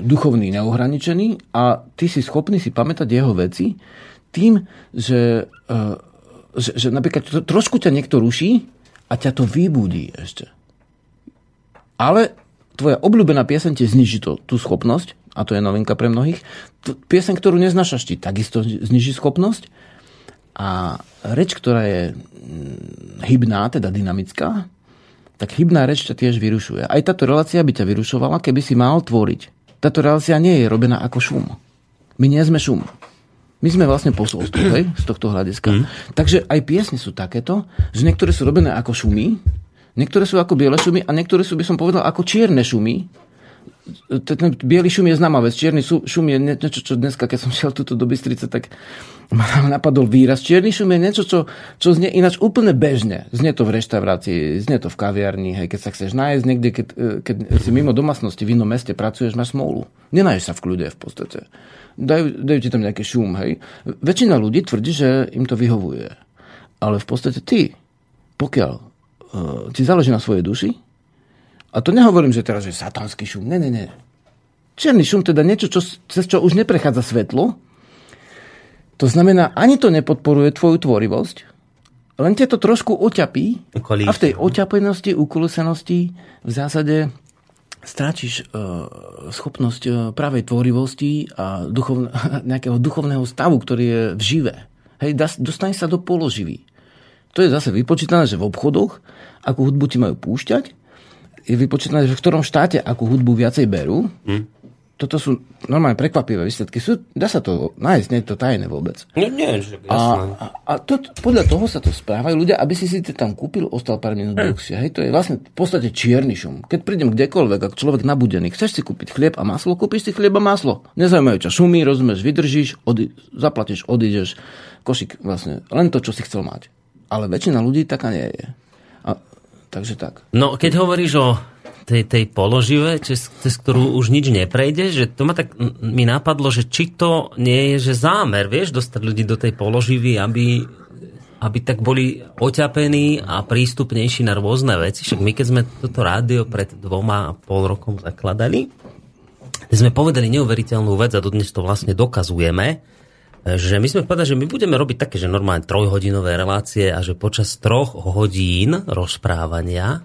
duchovný, neohraničený a ty si schopný si pamätať jeho veci tým, že, e, že, že napríklad trošku ťa niekto ruší a ťa to vybudí ešte. Ale tvoja obľúbená pieseň ti zniží to, tú schopnosť, a to je novinka pre mnohých. Pieseň, ktorú neznášaš ti, takisto zniží schopnosť. A reč, ktorá je mm, hybná, teda dynamická, tak hybná reč ťa tiež vyrušuje. Aj táto relácia by ťa vyrušovala, keby si mal tvoriť. Táto relácia nie je robená ako šum. My nie sme šum. My sme vlastne posolstvo, hej, z tohto hľadiska. Mm. Takže aj piesne sú takéto, že niektoré sú robené ako šumy, Niektoré sú ako biele šumy a niektoré sú, by som povedal, ako čierne šumy. Ten biely šum je známa vec. Čierny šum je niečo, čo dneska, keď som šiel tuto do Bystrice, tak ma napadol výraz. Čierny šum je niečo, čo, čo znie ináč úplne bežne. Znie to v reštaurácii, znie to v kaviarni, hej, keď sa chceš nájsť niekde, keď, keď si mimo domácnosti v inom meste pracuješ, máš smolu. Nenáješ sa v kľude v podstate. Dajú, dajú ti tam nejaký šum, hej. Väčšina ľudí tvrdí, že im to vyhovuje. Ale v podstate ty, pokiaľ ti záleží na svojej duši. A to nehovorím, že teraz je satanský šum. Ne, ne, ne. Černý šum, teda niečo, čo, cez čo už neprechádza svetlo. To znamená, ani to nepodporuje tvoju tvorivosť, len ťa to trošku oťapí. Kolíši. A v tej oťapenosti, ukúlesenosti v zásade stráčiš uh, schopnosť uh, pravej tvorivosti a duchovne, nejakého duchovného stavu, ktorý je v žive. Hej, das, dostane sa do položivý. To je zase vypočítané, že v obchodoch, akú hudbu ti majú púšťať, je vypočítané, že v ktorom štáte akú hudbu viacej berú. Hm. Toto sú normálne prekvapivé výsledky. Sú, dá sa to nájsť, nie je to tajné vôbec. Nie, nie, že A, a, a to, podľa toho sa to správajú ľudia, aby si si to tam kúpil, ostal pár minút dlhšie. Hej, to je vlastne v podstate čierny šum. Keď prídem kdekoľvek, ako človek nabudený, chceš si kúpiť chlieb a maslo, kúpiš si chlieb a maslo. Nezaujímajú ťa šumy, rozumieš, vydržíš, odi- zaplatíš, odídeš. Košik vlastne, len to, čo si chcel mať. Ale väčšina ľudí taká nie je. Takže tak. No, keď hovoríš o tej, tej položive, cez, cez ktorú už nič neprejde, že to ma tak mi napadlo, že či to nie je, že zámer, vieš, dostať ľudí do tej položivy, aby, aby tak boli oťapení a prístupnejší na rôzne veci. Však my, keď sme toto rádio pred dvoma a pol rokom zakladali, sme povedali neuveriteľnú vec a dodnes to vlastne dokazujeme, že my sme povedali, že my budeme robiť také, že normálne trojhodinové relácie a že počas troch hodín rozprávania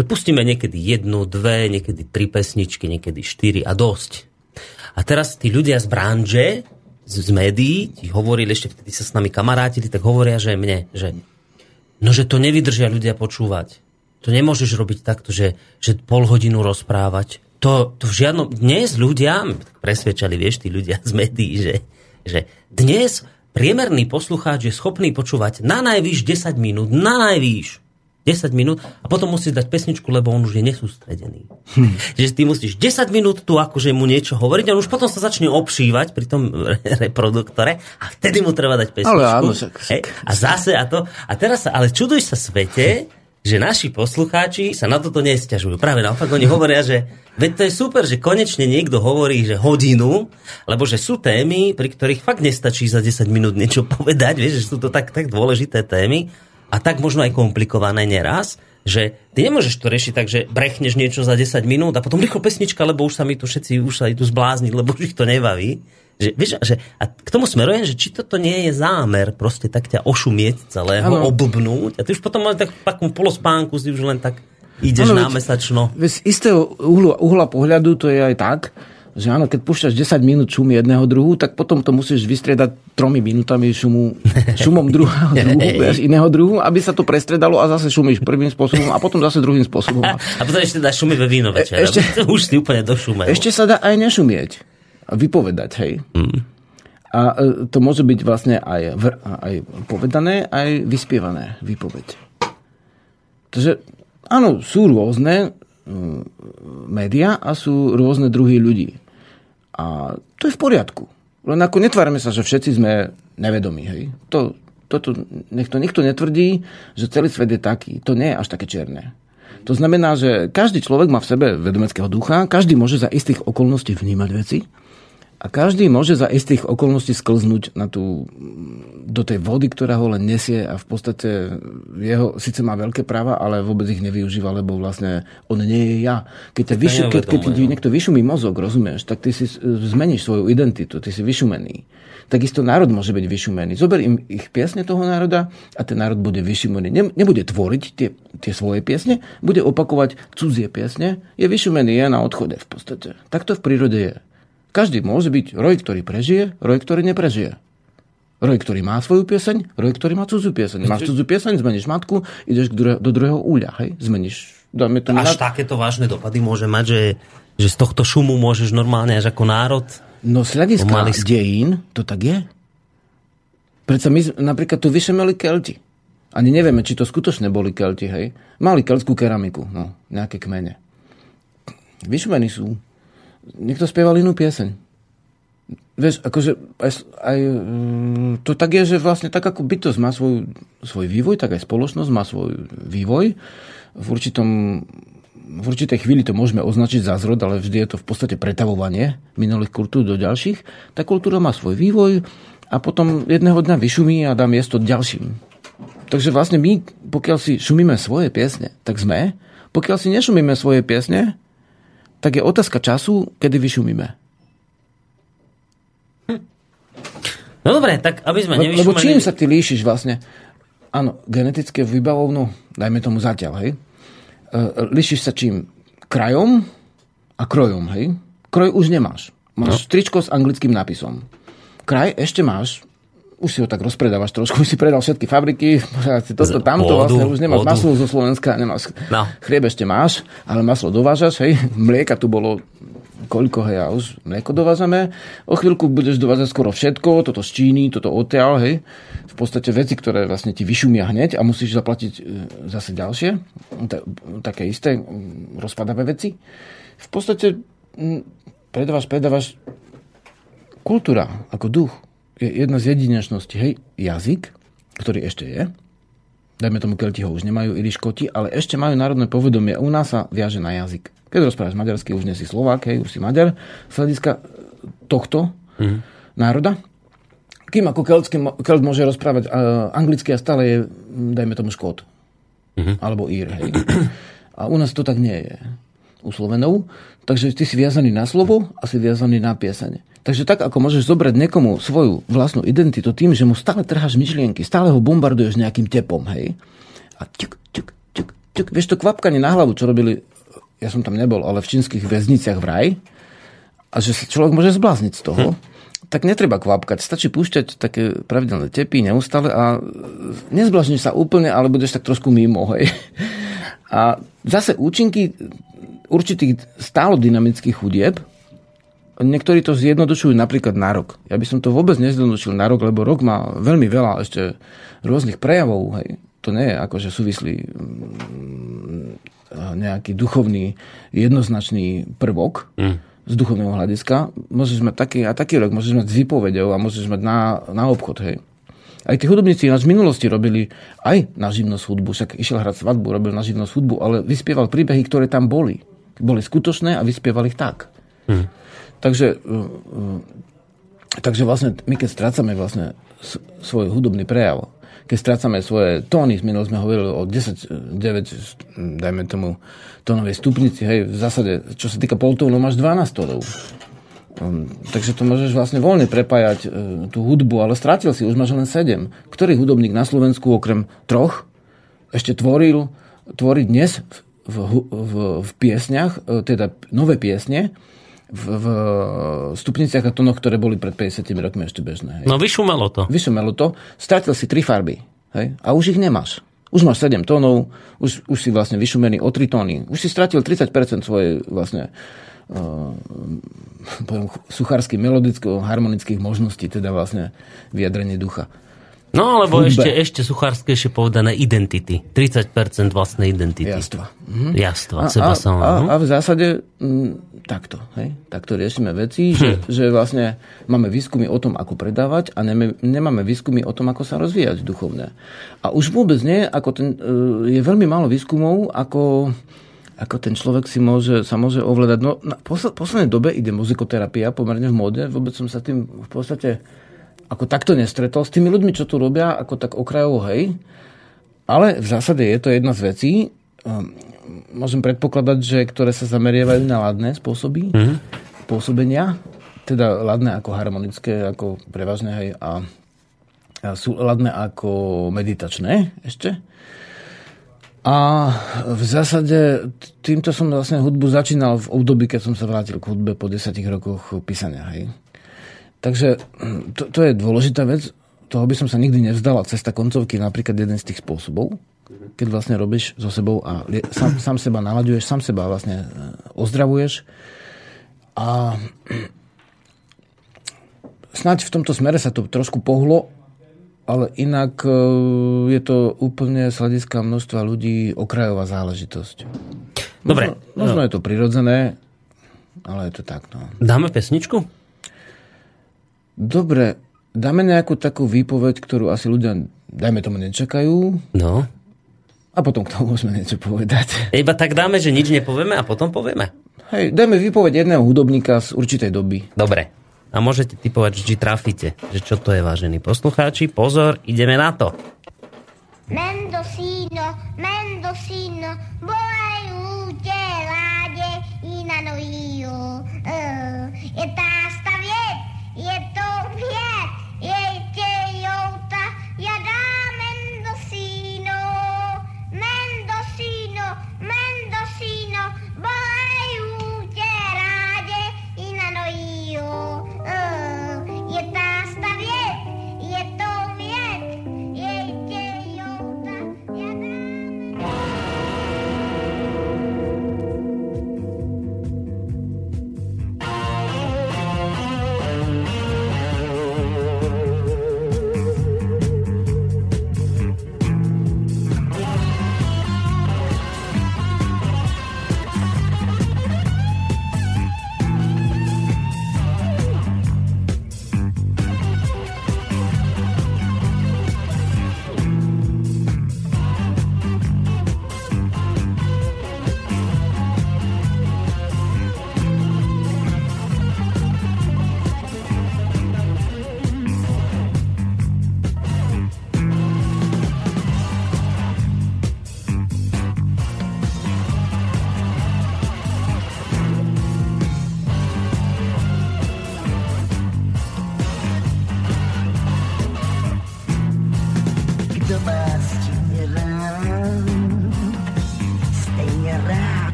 pustíme niekedy jednu, dve, niekedy tri pesničky, niekedy štyri a dosť. A teraz tí ľudia z branže, z, z médií, ti hovorili, ešte vtedy sa s nami kamarátili, tak hovoria, že mne, že no, že to nevydržia ľudia počúvať. To nemôžeš robiť takto, že, že pol hodinu rozprávať. To, to v žiadnom... Dnes ľudia, presvedčali, vieš, tí ľudia z médií, že, že dnes priemerný poslucháč je schopný počúvať na najvýš 10 minút, na najvýš 10 minút a potom musíš dať pesničku, lebo on už je nesústredený. Hm. Čiže ty musíš 10 minút tu akože mu niečo hovoriť a on už potom sa začne obšívať pri tom re- reproduktore a vtedy mu treba dať pesničku. Ale áno, však- Hej? A zase a to. A teraz sa, ale čuduj sa svete, že naši poslucháči sa na toto nesťažujú. Práve naopak oni hovoria, že veď to je super, že konečne niekto hovorí, že hodinu, lebo že sú témy, pri ktorých fakt nestačí za 10 minút niečo povedať, vieš, že sú to tak, tak dôležité témy a tak možno aj komplikované neraz, že ty nemôžeš to riešiť tak, že brechneš niečo za 10 minút a potom rýchlo pesnička, lebo už sa mi tu všetci už sa idú zblázniť, lebo už ich to nebaví. Že, vieš, že, a k tomu smerujem, že či toto nie je zámer proste tak ťa ošumieť celého, Áno. oblbnúť a ty už potom máš tak, takom polospánku, si už len tak ideš veď- námesačno. Veď z istého uhla, uhla pohľadu to je aj tak, že áno, keď púšťaš 10 minút šumy jedného druhu, tak potom to musíš vystriedať tromi minútami šumu, šumom druhého druhu, vieš, iného druhu, aby sa to prestredalo a zase šumíš prvým spôsobom a potom zase druhým spôsobom. A, potom ešte dáš šumy ve víno večer. ešte- Ešte... Už si úplne došumel. Ešte sa dá aj nešumieť vypovedať, hej. Mm. A e, to môže byť vlastne aj, vr- aj povedané, aj vyspievané výpoveď. Takže áno, sú rôzne média a sú rôzne druhy ľudí. A to je v poriadku. Len ako netvárme sa, že všetci sme nevedomí. Hej? To, toto, nech to nikto netvrdí, že celý svet je taký. To nie je až také čierne. To znamená, že každý človek má v sebe vedomeckého ducha, každý môže za istých okolností vnímať veci a každý môže za istých okolností sklznúť na tú, do tej vody, ktorá ho len nesie a v podstate jeho síce má veľké práva, ale vôbec ich nevyužíva, lebo vlastne on nie je ja. Keď, ťa vyšu, keď, keď ti neuvedomuje, no. niekto vyšumí mozog, rozumieš, tak ty si e, zmeníš svoju identitu, ty si vyšumený. Takisto národ môže byť vyšumený. Zober im ich piesne toho národa a ten národ bude vyšumený. Ne, nebude tvoriť tie, tie svoje piesne, bude opakovať cudzie piesne, je vyšumený, je na odchode v podstate. Tak to v prírode je. Každý môže byť roj, ktorý prežije, roj, ktorý neprežije. Roj, ktorý má svoju pieseň, roj, ktorý má cudzú pieseň. Máš cudzú pieseň, zmeníš matku, ideš do druhého úľa, hej? Zmeníš, dáme to Až takéto vážne dopady môže mať, že, že z tohto šumu môžeš normálne až ako národ No z hľadiska Pomaly dejín to tak je. Predsa my napríklad tu vyšemeli Kelti. Ani nevieme, či to skutočne boli Kelti, hej. Mali keltskú keramiku, no, nejaké kmene. Vyšumení sú. Niekto spieval inú pieseň. Vieš, akože aj, aj, mm, to tak je, že vlastne tak ako bytosť má svoj, svoj vývoj, tak aj spoločnosť má svoj vývoj. V určitom v určitej chvíli to môžeme označiť za zrod, ale vždy je to v podstate pretavovanie minulých kultúr do ďalších. Tá kultúra má svoj vývoj a potom jedného dňa vyšumí a dá miesto ďalším. Takže vlastne my, pokiaľ si šumíme svoje piesne, tak sme. Pokiaľ si nešumíme svoje piesne, tak je otázka času, kedy vyšumíme. No dobre, tak aby sme nevyšumeli... Lebo čím sa ty líšiš vlastne? Áno, genetické vybavovno, dajme tomu zatiaľ, hej. E, líšiš sa čím? Krajom a krojom, hej. Kroj už nemáš. Máš no. tričko s anglickým nápisom. Kraj ešte máš, už si ho tak rozpredávaš trošku, už si predal všetky fabriky, toto, tamto, pôdu, vlastne už nemáš pôdu. maslo zo Slovenska, nemáš, No. chlieb ešte máš, ale maslo dovážaš, hej, mlieka tu bolo koľko, hej, a už mlieko dovážame. O chvíľku budeš dovážať skoro všetko, toto z Číny, toto odtiaľ, hej. V podstate veci, ktoré vlastne ti vyšumia hneď a musíš zaplatiť e, zase ďalšie, ta- také isté rozpadavé veci. V podstate predávaš, predávaš kultúra ako duch je jedna z jedinečností, hej, jazyk, ktorý ešte je, dajme tomu Kelti ho už nemajú, ili Škoti, ale ešte majú národné povedomie. U nás sa viaže na jazyk. Keď rozprávaš maďarsky, už nie si Slovák, hej, už si Maďar, z hľadiska tohto mm. národa. Kým ako keltský, Kelt môže rozprávať uh, anglicky a stále je, dajme tomu, Škót. Mm-hmm. Alebo Ír, hej. A u nás to tak nie je. U Slovenov. Takže ty si viazaný na slovo a si viazaný na pieseň. Takže tak, ako môžeš zobrať niekomu svoju vlastnú identitu tým, že mu stále trháš myšlienky, stále ho bombarduješ nejakým tepom, hej. A ťuk, ťuk, ťuk, ťuk. Vieš to kvapkanie na hlavu, čo robili, ja som tam nebol, ale v čínskych väzniciach v raj, a že sa človek môže zblázniť z toho, hm. tak netreba kvapkať. Stačí púšťať také pravidelné tepy neustále a nezblážniš sa úplne, ale budeš tak trošku mimo. Hej. A zase účinky určitých stálo dynamických chudieb, niektorí to zjednodušujú napríklad na rok. Ja by som to vôbec nezjednodušil na rok, lebo rok má veľmi veľa ešte rôznych prejavov. Hej. To nie je ako, že súvislí mm, nejaký duchovný jednoznačný prvok mm. z duchovného hľadiska. Môžeš mať taký a taký rok, môžeš mať s výpovedou a môžeš mať na, na obchod. Hej. Aj tí hudobníci nás v minulosti robili aj na živnosť hudbu, však išiel hrať svadbu, robil na živnosť hudbu, ale vyspieval príbehy, ktoré tam boli. Boli skutočné a vyspieval ich tak. Mm. Takže, uh, uh, takže vlastne my keď strácame vlastne svoj hudobný prejav, keď strácame svoje tóny, minul sme hovorili o 10, 9, dajme tomu, tónovej stupnici, hej, v zásade, čo sa týka poltónov, máš 12 tónov. Um, takže to môžeš vlastne voľne prepájať uh, tú hudbu, ale strátil si, už máš len 7. Ktorý hudobník na Slovensku okrem troch ešte tvoril, tvorí dnes v, v, v, piesňach, uh, teda nové piesne, v, v stupniciach a tónoch, ktoré boli pred 50 rokmi ešte bežné. Hej. No vyšumelo to. Vyšumelo to, stratil si tri farby hej? a už ich nemáš. Už máš 7 tónov, už, už si vlastne vyšumený o 3 tóny. Už si stratil 30% svojej vlastne uh, poviem, suchárskych melodicko-harmonických možností, teda vlastne vyjadrenie ducha. No alebo ešte, ešte suchárskejšie povedané identity. 30% vlastnej identity. Jastva. Mhm. Jastva, A, seba a, sama. a, no. a v zásade m, takto, hej? takto riešime veci, že, že vlastne máme výskumy o tom, ako predávať a neme, nemáme výskumy o tom, ako sa rozvíjať duchovne. A už vôbec nie, ako ten, e, je veľmi málo výskumov, ako, ako ten človek si môže, sa môže ovládať. No, na posl- poslednej dobe ide muzikoterapia pomerne v móde, vôbec som sa tým v podstate ako takto nestretol. S tými ľuďmi, čo tu robia, ako tak okrajovo, hej, ale v zásade je to jedna z vecí, um, môžem predpokladať, že ktoré sa zameriavajú na ladné spôsoby mm-hmm. pôsobenia, teda ladné ako harmonické, ako prevažné, hej, a, a sú ladné ako meditačné ešte. A v zásade týmto som vlastne hudbu začínal v období, keď som sa vrátil k hudbe po 10 rokoch písania. Hej. Takže hm, to, to je dôležitá vec, toho by som sa nikdy nevzdala. Cesta koncovky je napríklad jeden z tých spôsobov, keď vlastne robíš so sebou a sám, sám seba nalaďuješ, sám seba vlastne e, ozdravuješ. A hm, snáď v tomto smere sa to trošku pohlo, ale inak e, je to úplne z hľadiska množstva ľudí okrajová záležitosť. Dobre. Možno, možno je to prirodzené, ale je to tak. No. Dáme pesničku? Dobre, dáme nejakú takú výpoveď, ktorú asi ľudia, dajme tomu, nečakajú No. a potom k tomu môžeme niečo povedať. Iba tak dáme, že nič nepovieme a potom povieme. Hej, dajme výpoveď jedného hudobníka z určitej doby. Dobre. A môžete typovať, či trafíte, že čo to je, vážení poslucháči. Pozor, ideme na to. Mendocino, Mendocino, voy a y na no io. Je tá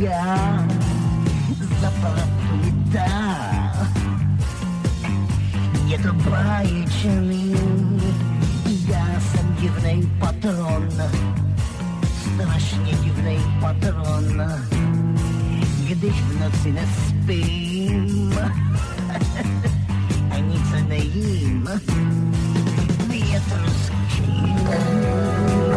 я запамята Нету баечный Я сам дивный патрон Страшně divný patron Když v noci nespím A nic nejím Větr skříká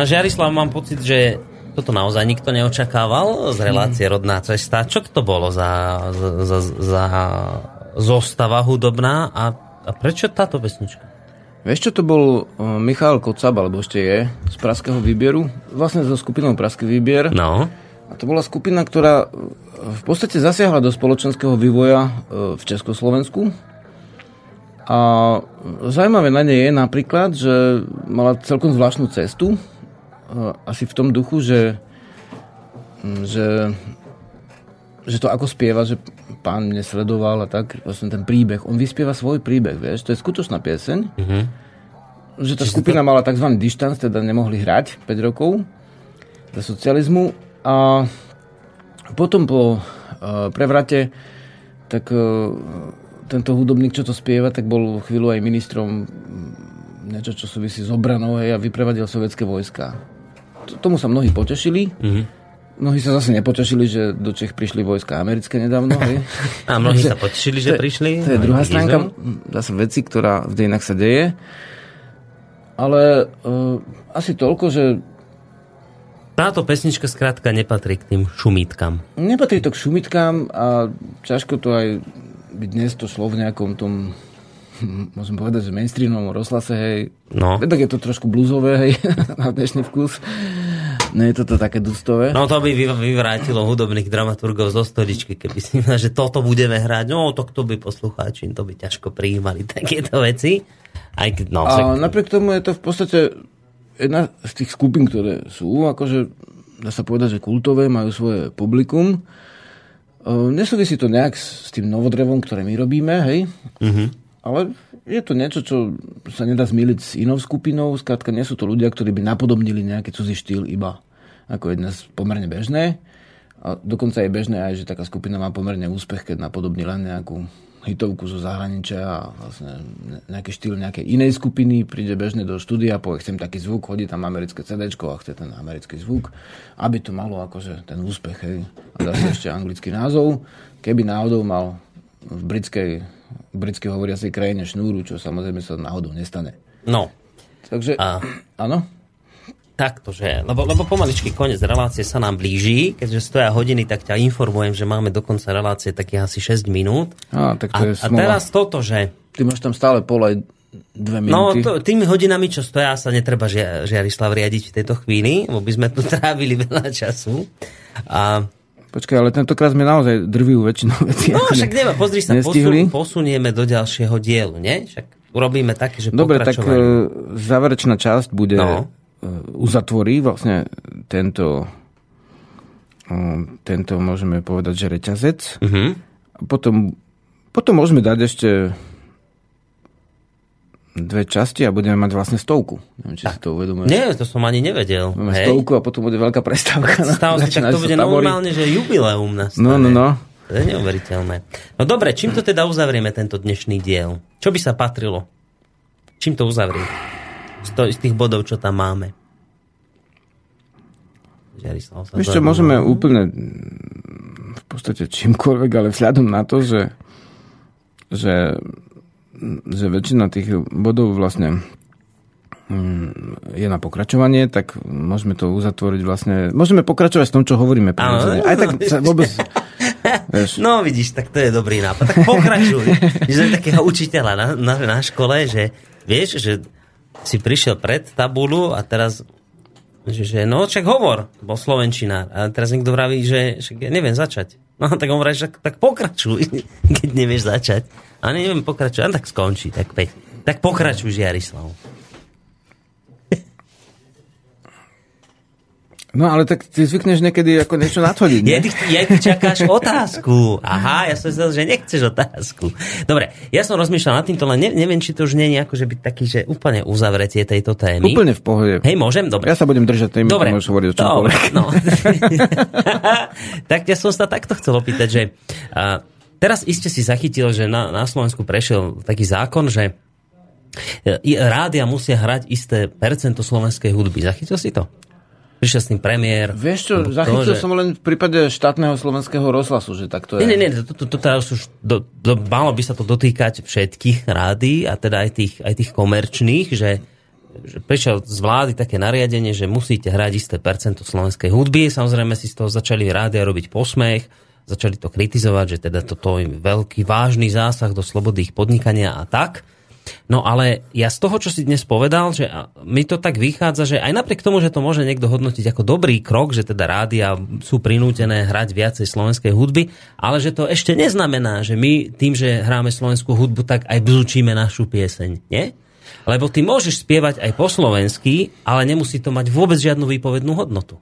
Pán Žiarislav, mám pocit, že toto naozaj nikto neočakával z relácie Rodná cesta. Čo to bolo za, za, za zostava hudobná a, a prečo táto pesnička? Vieš čo, to bol uh, Michal Kocab, alebo ešte je, z Praského výbieru, vlastne so skupinou Praský výbier. No, A to bola skupina, ktorá v podstate zasiahla do spoločenského vývoja e, v Československu. A zaujímavé na nej je napríklad, že mala celkom zvláštnu cestu. E, Asi v tom duchu, že, že, že to ako spieva, že pán mne sledoval a tak, vlastne ten príbeh. On vyspieva svoj príbeh, vieš, to je skutočná pieseň. Že tá skupina mala tzv. dištanc, teda nemohli hrať 5 rokov za socializmu a potom po uh, prevrate tak uh, tento hudobník, čo to spieva, tak bol chvíľu aj ministrom mm, niečo, čo súvisí s obranou hej, a vyprevadil sovietské vojska. Tomu sa mnohí potešili. Mnohí sa zase nepotešili, že do Čech prišli vojska americké nedávno. Hej. A mnohí sa potešili, že to prišli. To je No, druhá stránka zase veci, ktorá v dejinách sa deje. Ale uh, asi toľko, že Táto pesnička skrátka nepatrí k tým šumítkam. Nepatrí to k šumitkám a ťažko to aj by dnes to šlo v nejakom tom môžem povedať, že mainstreamovom rozhlase, hej. No. Tak je to trošku blúzové, hej, na dnešný vkus. Nie je toto také dustové. No to by vy- vyvrátilo hudobných dramaturgov zo stoličky, keby si myslel, že toto budeme hrať. No to kto by poslucháči, to by ťažko prijímali takéto veci. Aj no, A však, napriek tomu je to v podstate jedna z tých skupín, ktoré sú, akože dá sa povedať, že kultové, majú svoje publikum. E, Nesúvisí to nejak s tým novodrevom, ktoré my robíme, hej? Ale je to niečo, čo sa nedá zmýliť s inou skupinou. Skrátka, nie sú to ľudia, ktorí by napodobnili nejaký cudzí štýl iba ako je dnes pomerne bežné. A dokonca je bežné aj, že taká skupina má pomerne úspech, keď napodobní len nejakú hitovku zo zahraničia a vlastne nejaký štýl nejakej inej skupiny príde bežne do štúdia, povie, chcem taký zvuk, hodí tam americké CD a chce ten americký zvuk, aby to malo akože ten úspech, hej. A dá ešte anglický názov. Keby náhodou mal v britskej, britskej hovoriacej krajine šnúru, čo samozrejme sa náhodou nestane. no, Takže, áno? takto, že, lebo, lebo pomaličky koniec relácie sa nám blíži, keďže stoja hodiny, tak ťa informujem, že máme do konca relácie takých asi 6 minút. Á, tak to A, je a teraz toto, že Ty máš tam stále pol aj dve No, minúty. to, tými hodinami, čo stoja, sa netreba žia, Žiarislav riadiť v tejto chvíli, lebo by sme tu trávili veľa času. A, Počkaj, ale tentokrát sme naozaj drvivú väčšinu vecí. no, však ne- neviem, pozri sa, posun, posunieme do ďalšieho dielu, nie? Však urobíme také, že Dobre, tak e, záverečná časť bude, No. no. uzatvorí vlastne tento, e, tento môžeme povedať, že reťazec. A potom, potom môžeme dať ešte dve časti a budeme mať vlastne stovku. Neviem, či si to uvedomuješ. Nie, to som ani nevedel. Máme Hej. stovku a potom bude veľká prestávka. Stav si, tak to bude normálne, že jubileum nastane. No, no, no. To je neuveriteľné. No dobre, čím to teda uzavrieme, tento dnešný diel? Čo by sa patrilo? Čím to uzavrieť? Z, to, z tých bodov, čo tam máme. Vieš čo, môžeme úplne v podstate čímkoľvek, ale vzhľadom na to, že, že, že väčšina tých bodov vlastne mm, je na pokračovanie, tak môžeme to uzatvoriť vlastne... Môžeme pokračovať v tom, čo hovoríme. prirodzene. Aj tak sa vôbec... Vieš, No vidíš, tak to je dobrý nápad. Tak pokračuj. že sme takého učiteľa na, na, na škole, že vieš, že si prišiel pred tabulu a teraz že, že no, však hovor, bol slovenčinár. A teraz niekto vraví, že však ja neviem začať. No, tak on vraví, že tak pokračuj, keď nevieš začať. A neviem pokračovať, a tak skončí, tak peď. Tak pokračuj, Žiarislav. no ale tak ty zvykneš niekedy ako niečo nadhodiť, Ja nie? ty, ja ty čakáš otázku. Aha, ja som myslel, že nechceš otázku. Dobre, ja som rozmýšľal nad týmto, len ne, neviem, či to už nie je akože byť taký, že úplne uzavretie tejto témy. Úplne v pohode. Hej, môžem? Dobre. Ja sa budem držať témy, Dobre, môžeš hovoriť o Dobre, čomkoľvek. no. tak ja som sa takto chcel opýtať, že a, teraz iste si zachytil, že na, na Slovensku prešiel taký zákon, že e, rádia musia hrať isté percento slovenskej hudby. Zachytil si to? Prišiel s tým premiér. Vieš čo, to, zachytil že- som len v prípade štátneho slovenského rozhlasu, že tak to je. Nie, nie, nie, to, to, to teraz už do, do, malo by sa to dotýkať všetkých rádií a teda aj tých, aj tých komerčných, že, že prišiel z vlády také nariadenie, že musíte hrať isté percento slovenskej hudby. Samozrejme si z toho začali rádia robiť posmech, začali to kritizovať, že teda toto je veľký vážny zásah do slobody ich podnikania a tak. No ale ja z toho, čo si dnes povedal, že mi to tak vychádza, že aj napriek tomu, že to môže niekto hodnotiť ako dobrý krok, že teda rádia sú prinútené hrať viacej slovenskej hudby, ale že to ešte neznamená, že my tým, že hráme slovenskú hudbu, tak aj bzučíme našu pieseň, nie? Lebo ty môžeš spievať aj po slovensky, ale nemusí to mať vôbec žiadnu výpovednú hodnotu.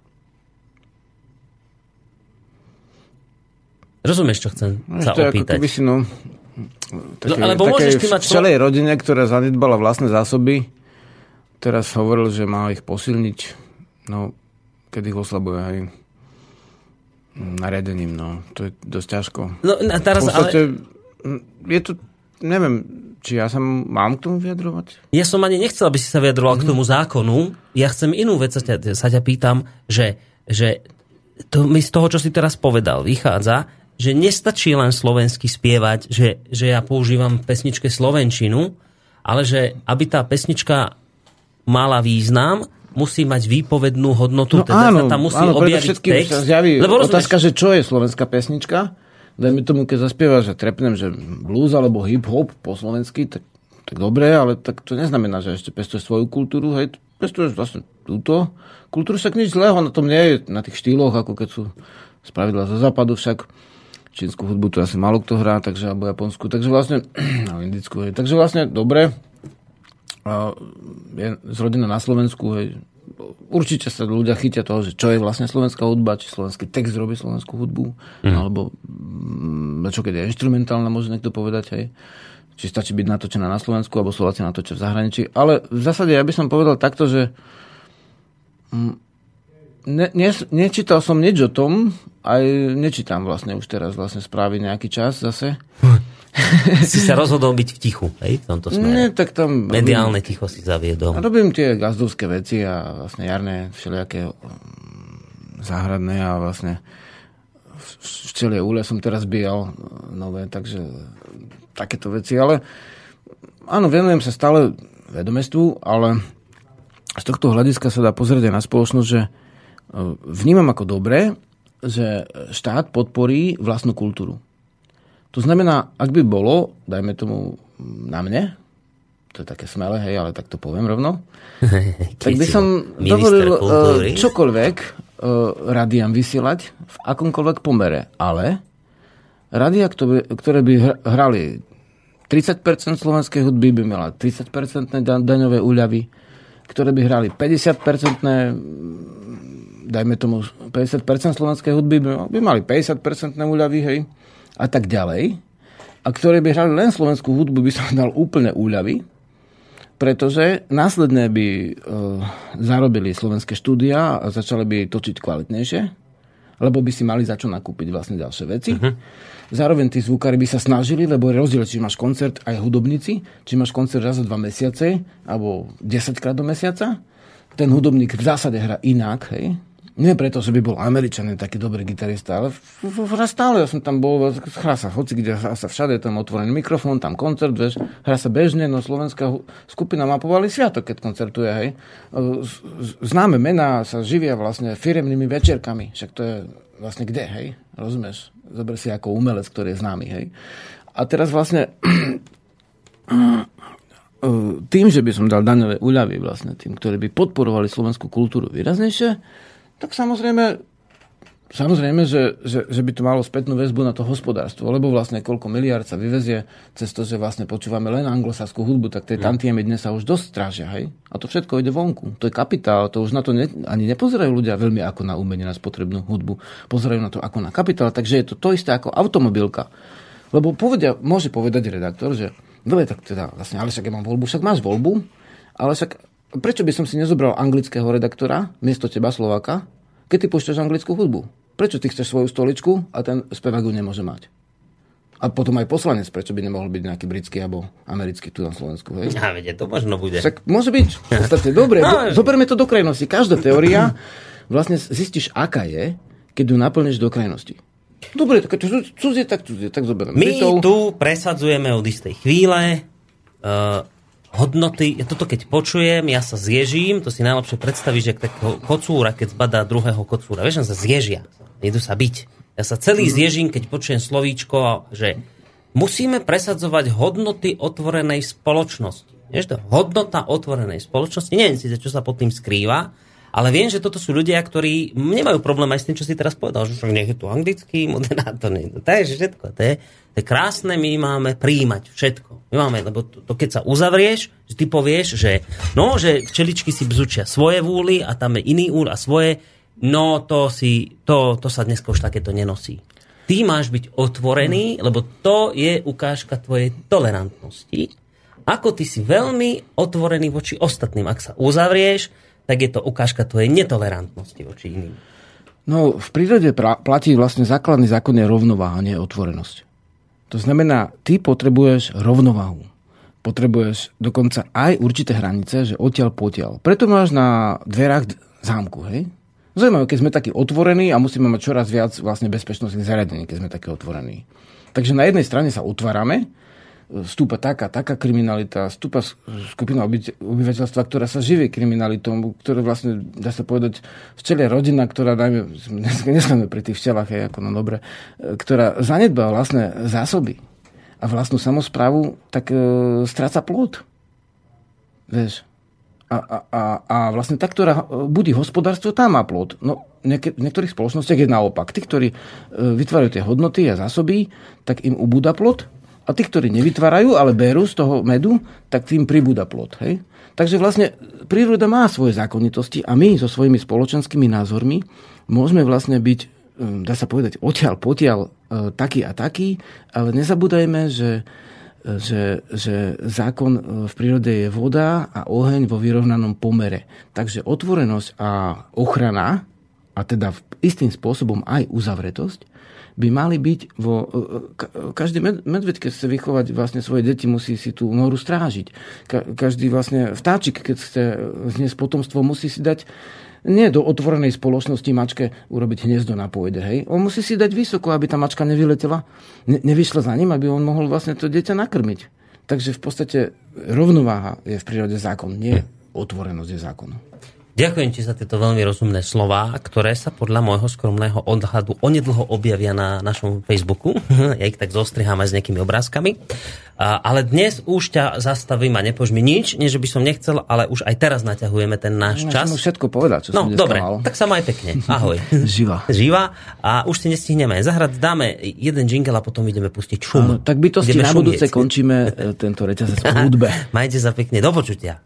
Rozumieš, čo chcem sa to je ako opýtať? keby si, no, také, No, alebo môžeš ty mať v celej rodine, ktorá zanedbala vlastné zásoby, teraz hovoril, že má ich posilniť, no, keď ich oslabuje, hej, nariadením, no, to je dosť ťažko. No, a teraz, v podstate, ale... je to, neviem, či ja sa mám k tomu vyjadrovať? Ja som ani nechcel, aby si sa vyjadroval mm. k tomu zákonu. Ja chcem inú vec, sa ťa, sa ťa pýtam, že, že to mi z toho, čo si teraz povedal, vychádza, že nestačí len slovensky spievať, že, že ja používam pesničke slovenčinu, ale že aby tá pesnička mala význam, musí mať výpovednú hodnotu, No teda áno, sa tam musí áno, objaviť text. sa zjaví Lebo rozumieš, otázka, že čo je slovenská pesnička. Dajme tomu, keď zaspievaš, že trepnem, že blues alebo hip-hop po slovensky, tak, tak dobre, ale tak to neznamená, že ešte pestuješ svoju kultúru, hej, pestuješ vlastne túto kultúru, však nič zlého na tom nie je, na tých štýloch, ako keď sú spravidla zo západu, však čínsku hudbu tu asi málo kto hrá, takže, alebo japonskú, takže vlastne, no, indickú, hej, takže vlastne dobre, je zrodená na Slovensku, hej, určite sa ľudia chytia toho, že čo je vlastne slovenská hudba, či slovenský text robí slovenskú hudbu, mm. alebo čo keď je instrumentálna, môže niekto povedať, hej. Či stačí byť natočená na Slovensku, alebo Slováci natočia v zahraničí. Ale v zásade ja by som povedal takto, že mm, ne, ne, nečítal som nič o tom, aj nečítam vlastne už teraz vlastne správy nejaký čas zase. si sa rozhodol byť v tichu, hej, v tomto smere. Nie, tak tam... Mediálne ticho si zaviedol. Robím tie gazdovské veci a vlastne jarné všelijaké mm, záhradné a vlastne včelie úle som teraz bijal nové, takže takéto veci, ale áno, venujem sa stále vedomestvu, ale z tohto hľadiska sa dá pozrieť aj na spoločnosť, že vnímam ako dobré, že štát podporí vlastnú kultúru. To znamená, ak by bolo, dajme tomu na mne, to je také smelé, hej, ale tak to poviem rovno, tak by som dovolil uh, čokoľvek uh, rádiam vysielať v akomkoľvek pomere. Ale ktoré, ktoré by hrali 30% slovenskej hudby, by mala 30% daňové úľavy, ktoré by hrali 50% dajme tomu 50% slovenskej hudby, by, mali 50% úľavy, hej, a tak ďalej. A ktoré by hrali len slovenskú hudbu, by som dal úplne úľavy, pretože následne by e, zarobili slovenské štúdia a začali by točiť kvalitnejšie, lebo by si mali za čo nakúpiť vlastne ďalšie veci. Uh-huh. Zároveň tí zvukári by sa snažili, lebo je rozdiel, či máš koncert aj hudobníci, či máš koncert raz za dva mesiace, alebo 10 krát do mesiaca. Ten hudobník v zásade hrá inak, hej, nie preto, že by bol Američan taký dobrý gitarista, ale hra stále, ja som tam bol, hrá sa hoci kde, hrá sa všade, tam otvorený mikrofón, tam koncert, vieš, hrá sa bežne, no slovenská skupina má povali sviatok, keď koncertuje, hej. Známe mená sa živia vlastne firemnými večerkami, však to je vlastne kde, hej, rozumieš? Zober si ako umelec, ktorý je známy, hej. A teraz vlastne tým, že by som dal daňové úľavy vlastne tým, ktorí by podporovali slovenskú kultúru výraznejšie, tak samozrejme, samozrejme že, že, že by to malo spätnú väzbu na to hospodárstvo, lebo vlastne koľko miliard sa vyvezie cez to, že vlastne počúvame len anglosaskú hudbu, tak tie tantiemy dnes sa už dosť strážia, hej? A to všetko ide vonku. To je kapitál, to už na to ne, ani nepozerajú ľudia veľmi ako na umenie, na spotrebnú hudbu. Pozerajú na to ako na kapitál, takže je to to isté ako automobilka. Lebo povedia, môže povedať redaktor, že dobre, tak teda vlastne, ale však ja mám voľbu, však máš voľbu, ale však prečo by som si nezobral anglického redaktora miesto teba Slováka, keď ty púšťaš anglickú hudbu? Prečo ty chceš svoju stoličku a ten spevák ju nemôže mať? A potom aj poslanec, prečo by nemohol byť nejaký britský alebo americký tu na Slovensku. Hej? Ja vedie, to možno bude. Však môže byť. V podstate, dobre, no, zoberme to do krajnosti. Každá teória vlastne zistíš, aká je, keď ju naplníš do krajnosti. Dobre, tak cudzie, tak cudzie, tak zoberme. My Britov. tu presadzujeme od istej chvíle uh, hodnoty, ja toto keď počujem, ja sa zježím, to si najlepšie predstavíš, že tak kocúra, keď zbadá druhého kocúra. Vieš, sa zježia, idú sa byť. Ja sa celý zježím, keď počujem slovíčko, že musíme presadzovať hodnoty otvorenej spoločnosti. Vieš to? Hodnota otvorenej spoločnosti. Neviem si, čo sa pod tým skrýva, ale viem, že toto sú ľudia, ktorí nemajú problém aj s tým, čo si teraz povedal, že však nech je tu anglický moderátor, nie, to je všetko, to je, je krásne, my máme príjmať všetko. My máme, lebo to, to keď sa uzavrieš, že ty povieš, že no, že včeličky si bzučia svoje vúly a tam je iný úl a svoje, no to si, to, to sa dneska už takéto nenosí. Ty máš byť otvorený, lebo to je ukážka tvojej tolerantnosti. Ako ty si veľmi otvorený voči ostatným. Ak sa uzavrieš, tak je to ukážka tvojej netolerantnosti voči iným. No, v prírode pra- platí vlastne základný zákon je rovnováha, nie otvorenosť. To znamená, ty potrebuješ rovnováhu. Potrebuješ dokonca aj určité hranice, že odtiaľ potiaľ. Preto máš na dverách zámku, hej? Zaujímavé, keď sme takí otvorení a musíme mať čoraz viac vlastne bezpečnostných zariadení, keď sme takí otvorení. Takže na jednej strane sa otvárame, stúpa taká, taká kriminalita, stúpa skupina obyvateľstva, ktorá sa živí kriminalitou, ktoré vlastne, dá sa povedať, včelia rodina, ktorá, najmä, dneska sme pri tých včelách, je ako no dobre, ktorá zanedbá vlastné zásoby a vlastnú samozprávu, tak e, stráca plod. Vieš. A, a, a, a vlastne tá, ktorá budí hospodárstvo, tá má plod. No, v niektorých spoločnostiach je naopak. Tí, ktorí e, vytvárajú tie hodnoty a zásoby, tak im ubúda plod a tí, ktorí nevytvárajú, ale berú z toho medu, tak tým pribúda plod. Hej? Takže vlastne príroda má svoje zákonitosti a my so svojimi spoločenskými názormi môžeme vlastne byť, hm, dá sa povedať, odtiaľ potiaľ e, taký a taký, ale nezabúdajme, že, že, že zákon e, v prírode je voda a oheň vo vyrovnanom pomere. Takže otvorenosť a ochrana, a teda istým spôsobom aj uzavretosť, by mali byť vo... Každý medveď, keď chce vychovať vlastne svoje deti, musí si tú noru strážiť. Každý vlastne vtáčik, keď chce zniesť potomstvo, musí si dať nie do otvorenej spoločnosti mačke urobiť hniezdo na pôjde. Hej? On musí si dať vysoko, aby tá mačka nevyletela, ne, nevyšla za ním, aby on mohol vlastne to dieťa nakrmiť. Takže v podstate rovnováha je v prírode zákon, nie otvorenosť je zákon. Ďakujem ti za tieto veľmi rozumné slova, ktoré sa podľa môjho skromného odhadu onedlho objavia na našom Facebooku. ja ich tak zostrihám aj s nejakými obrázkami. Ale dnes už ťa zastavím a nepož mi nič, nie že by som nechcel, ale už aj teraz naťahujeme ten náš No, čas. som všetko povedať, čo No, som dobre, mal. tak sa maj pekne. Ahoj. Živa. Živa. A už si nestihneme zahrať. Dáme jeden jingle a potom ideme pustiť šum. Áno, tak bytosti Ideme na budúce končíme e, tento reťazec v hudbe. Majte sa pekne. Do počutia.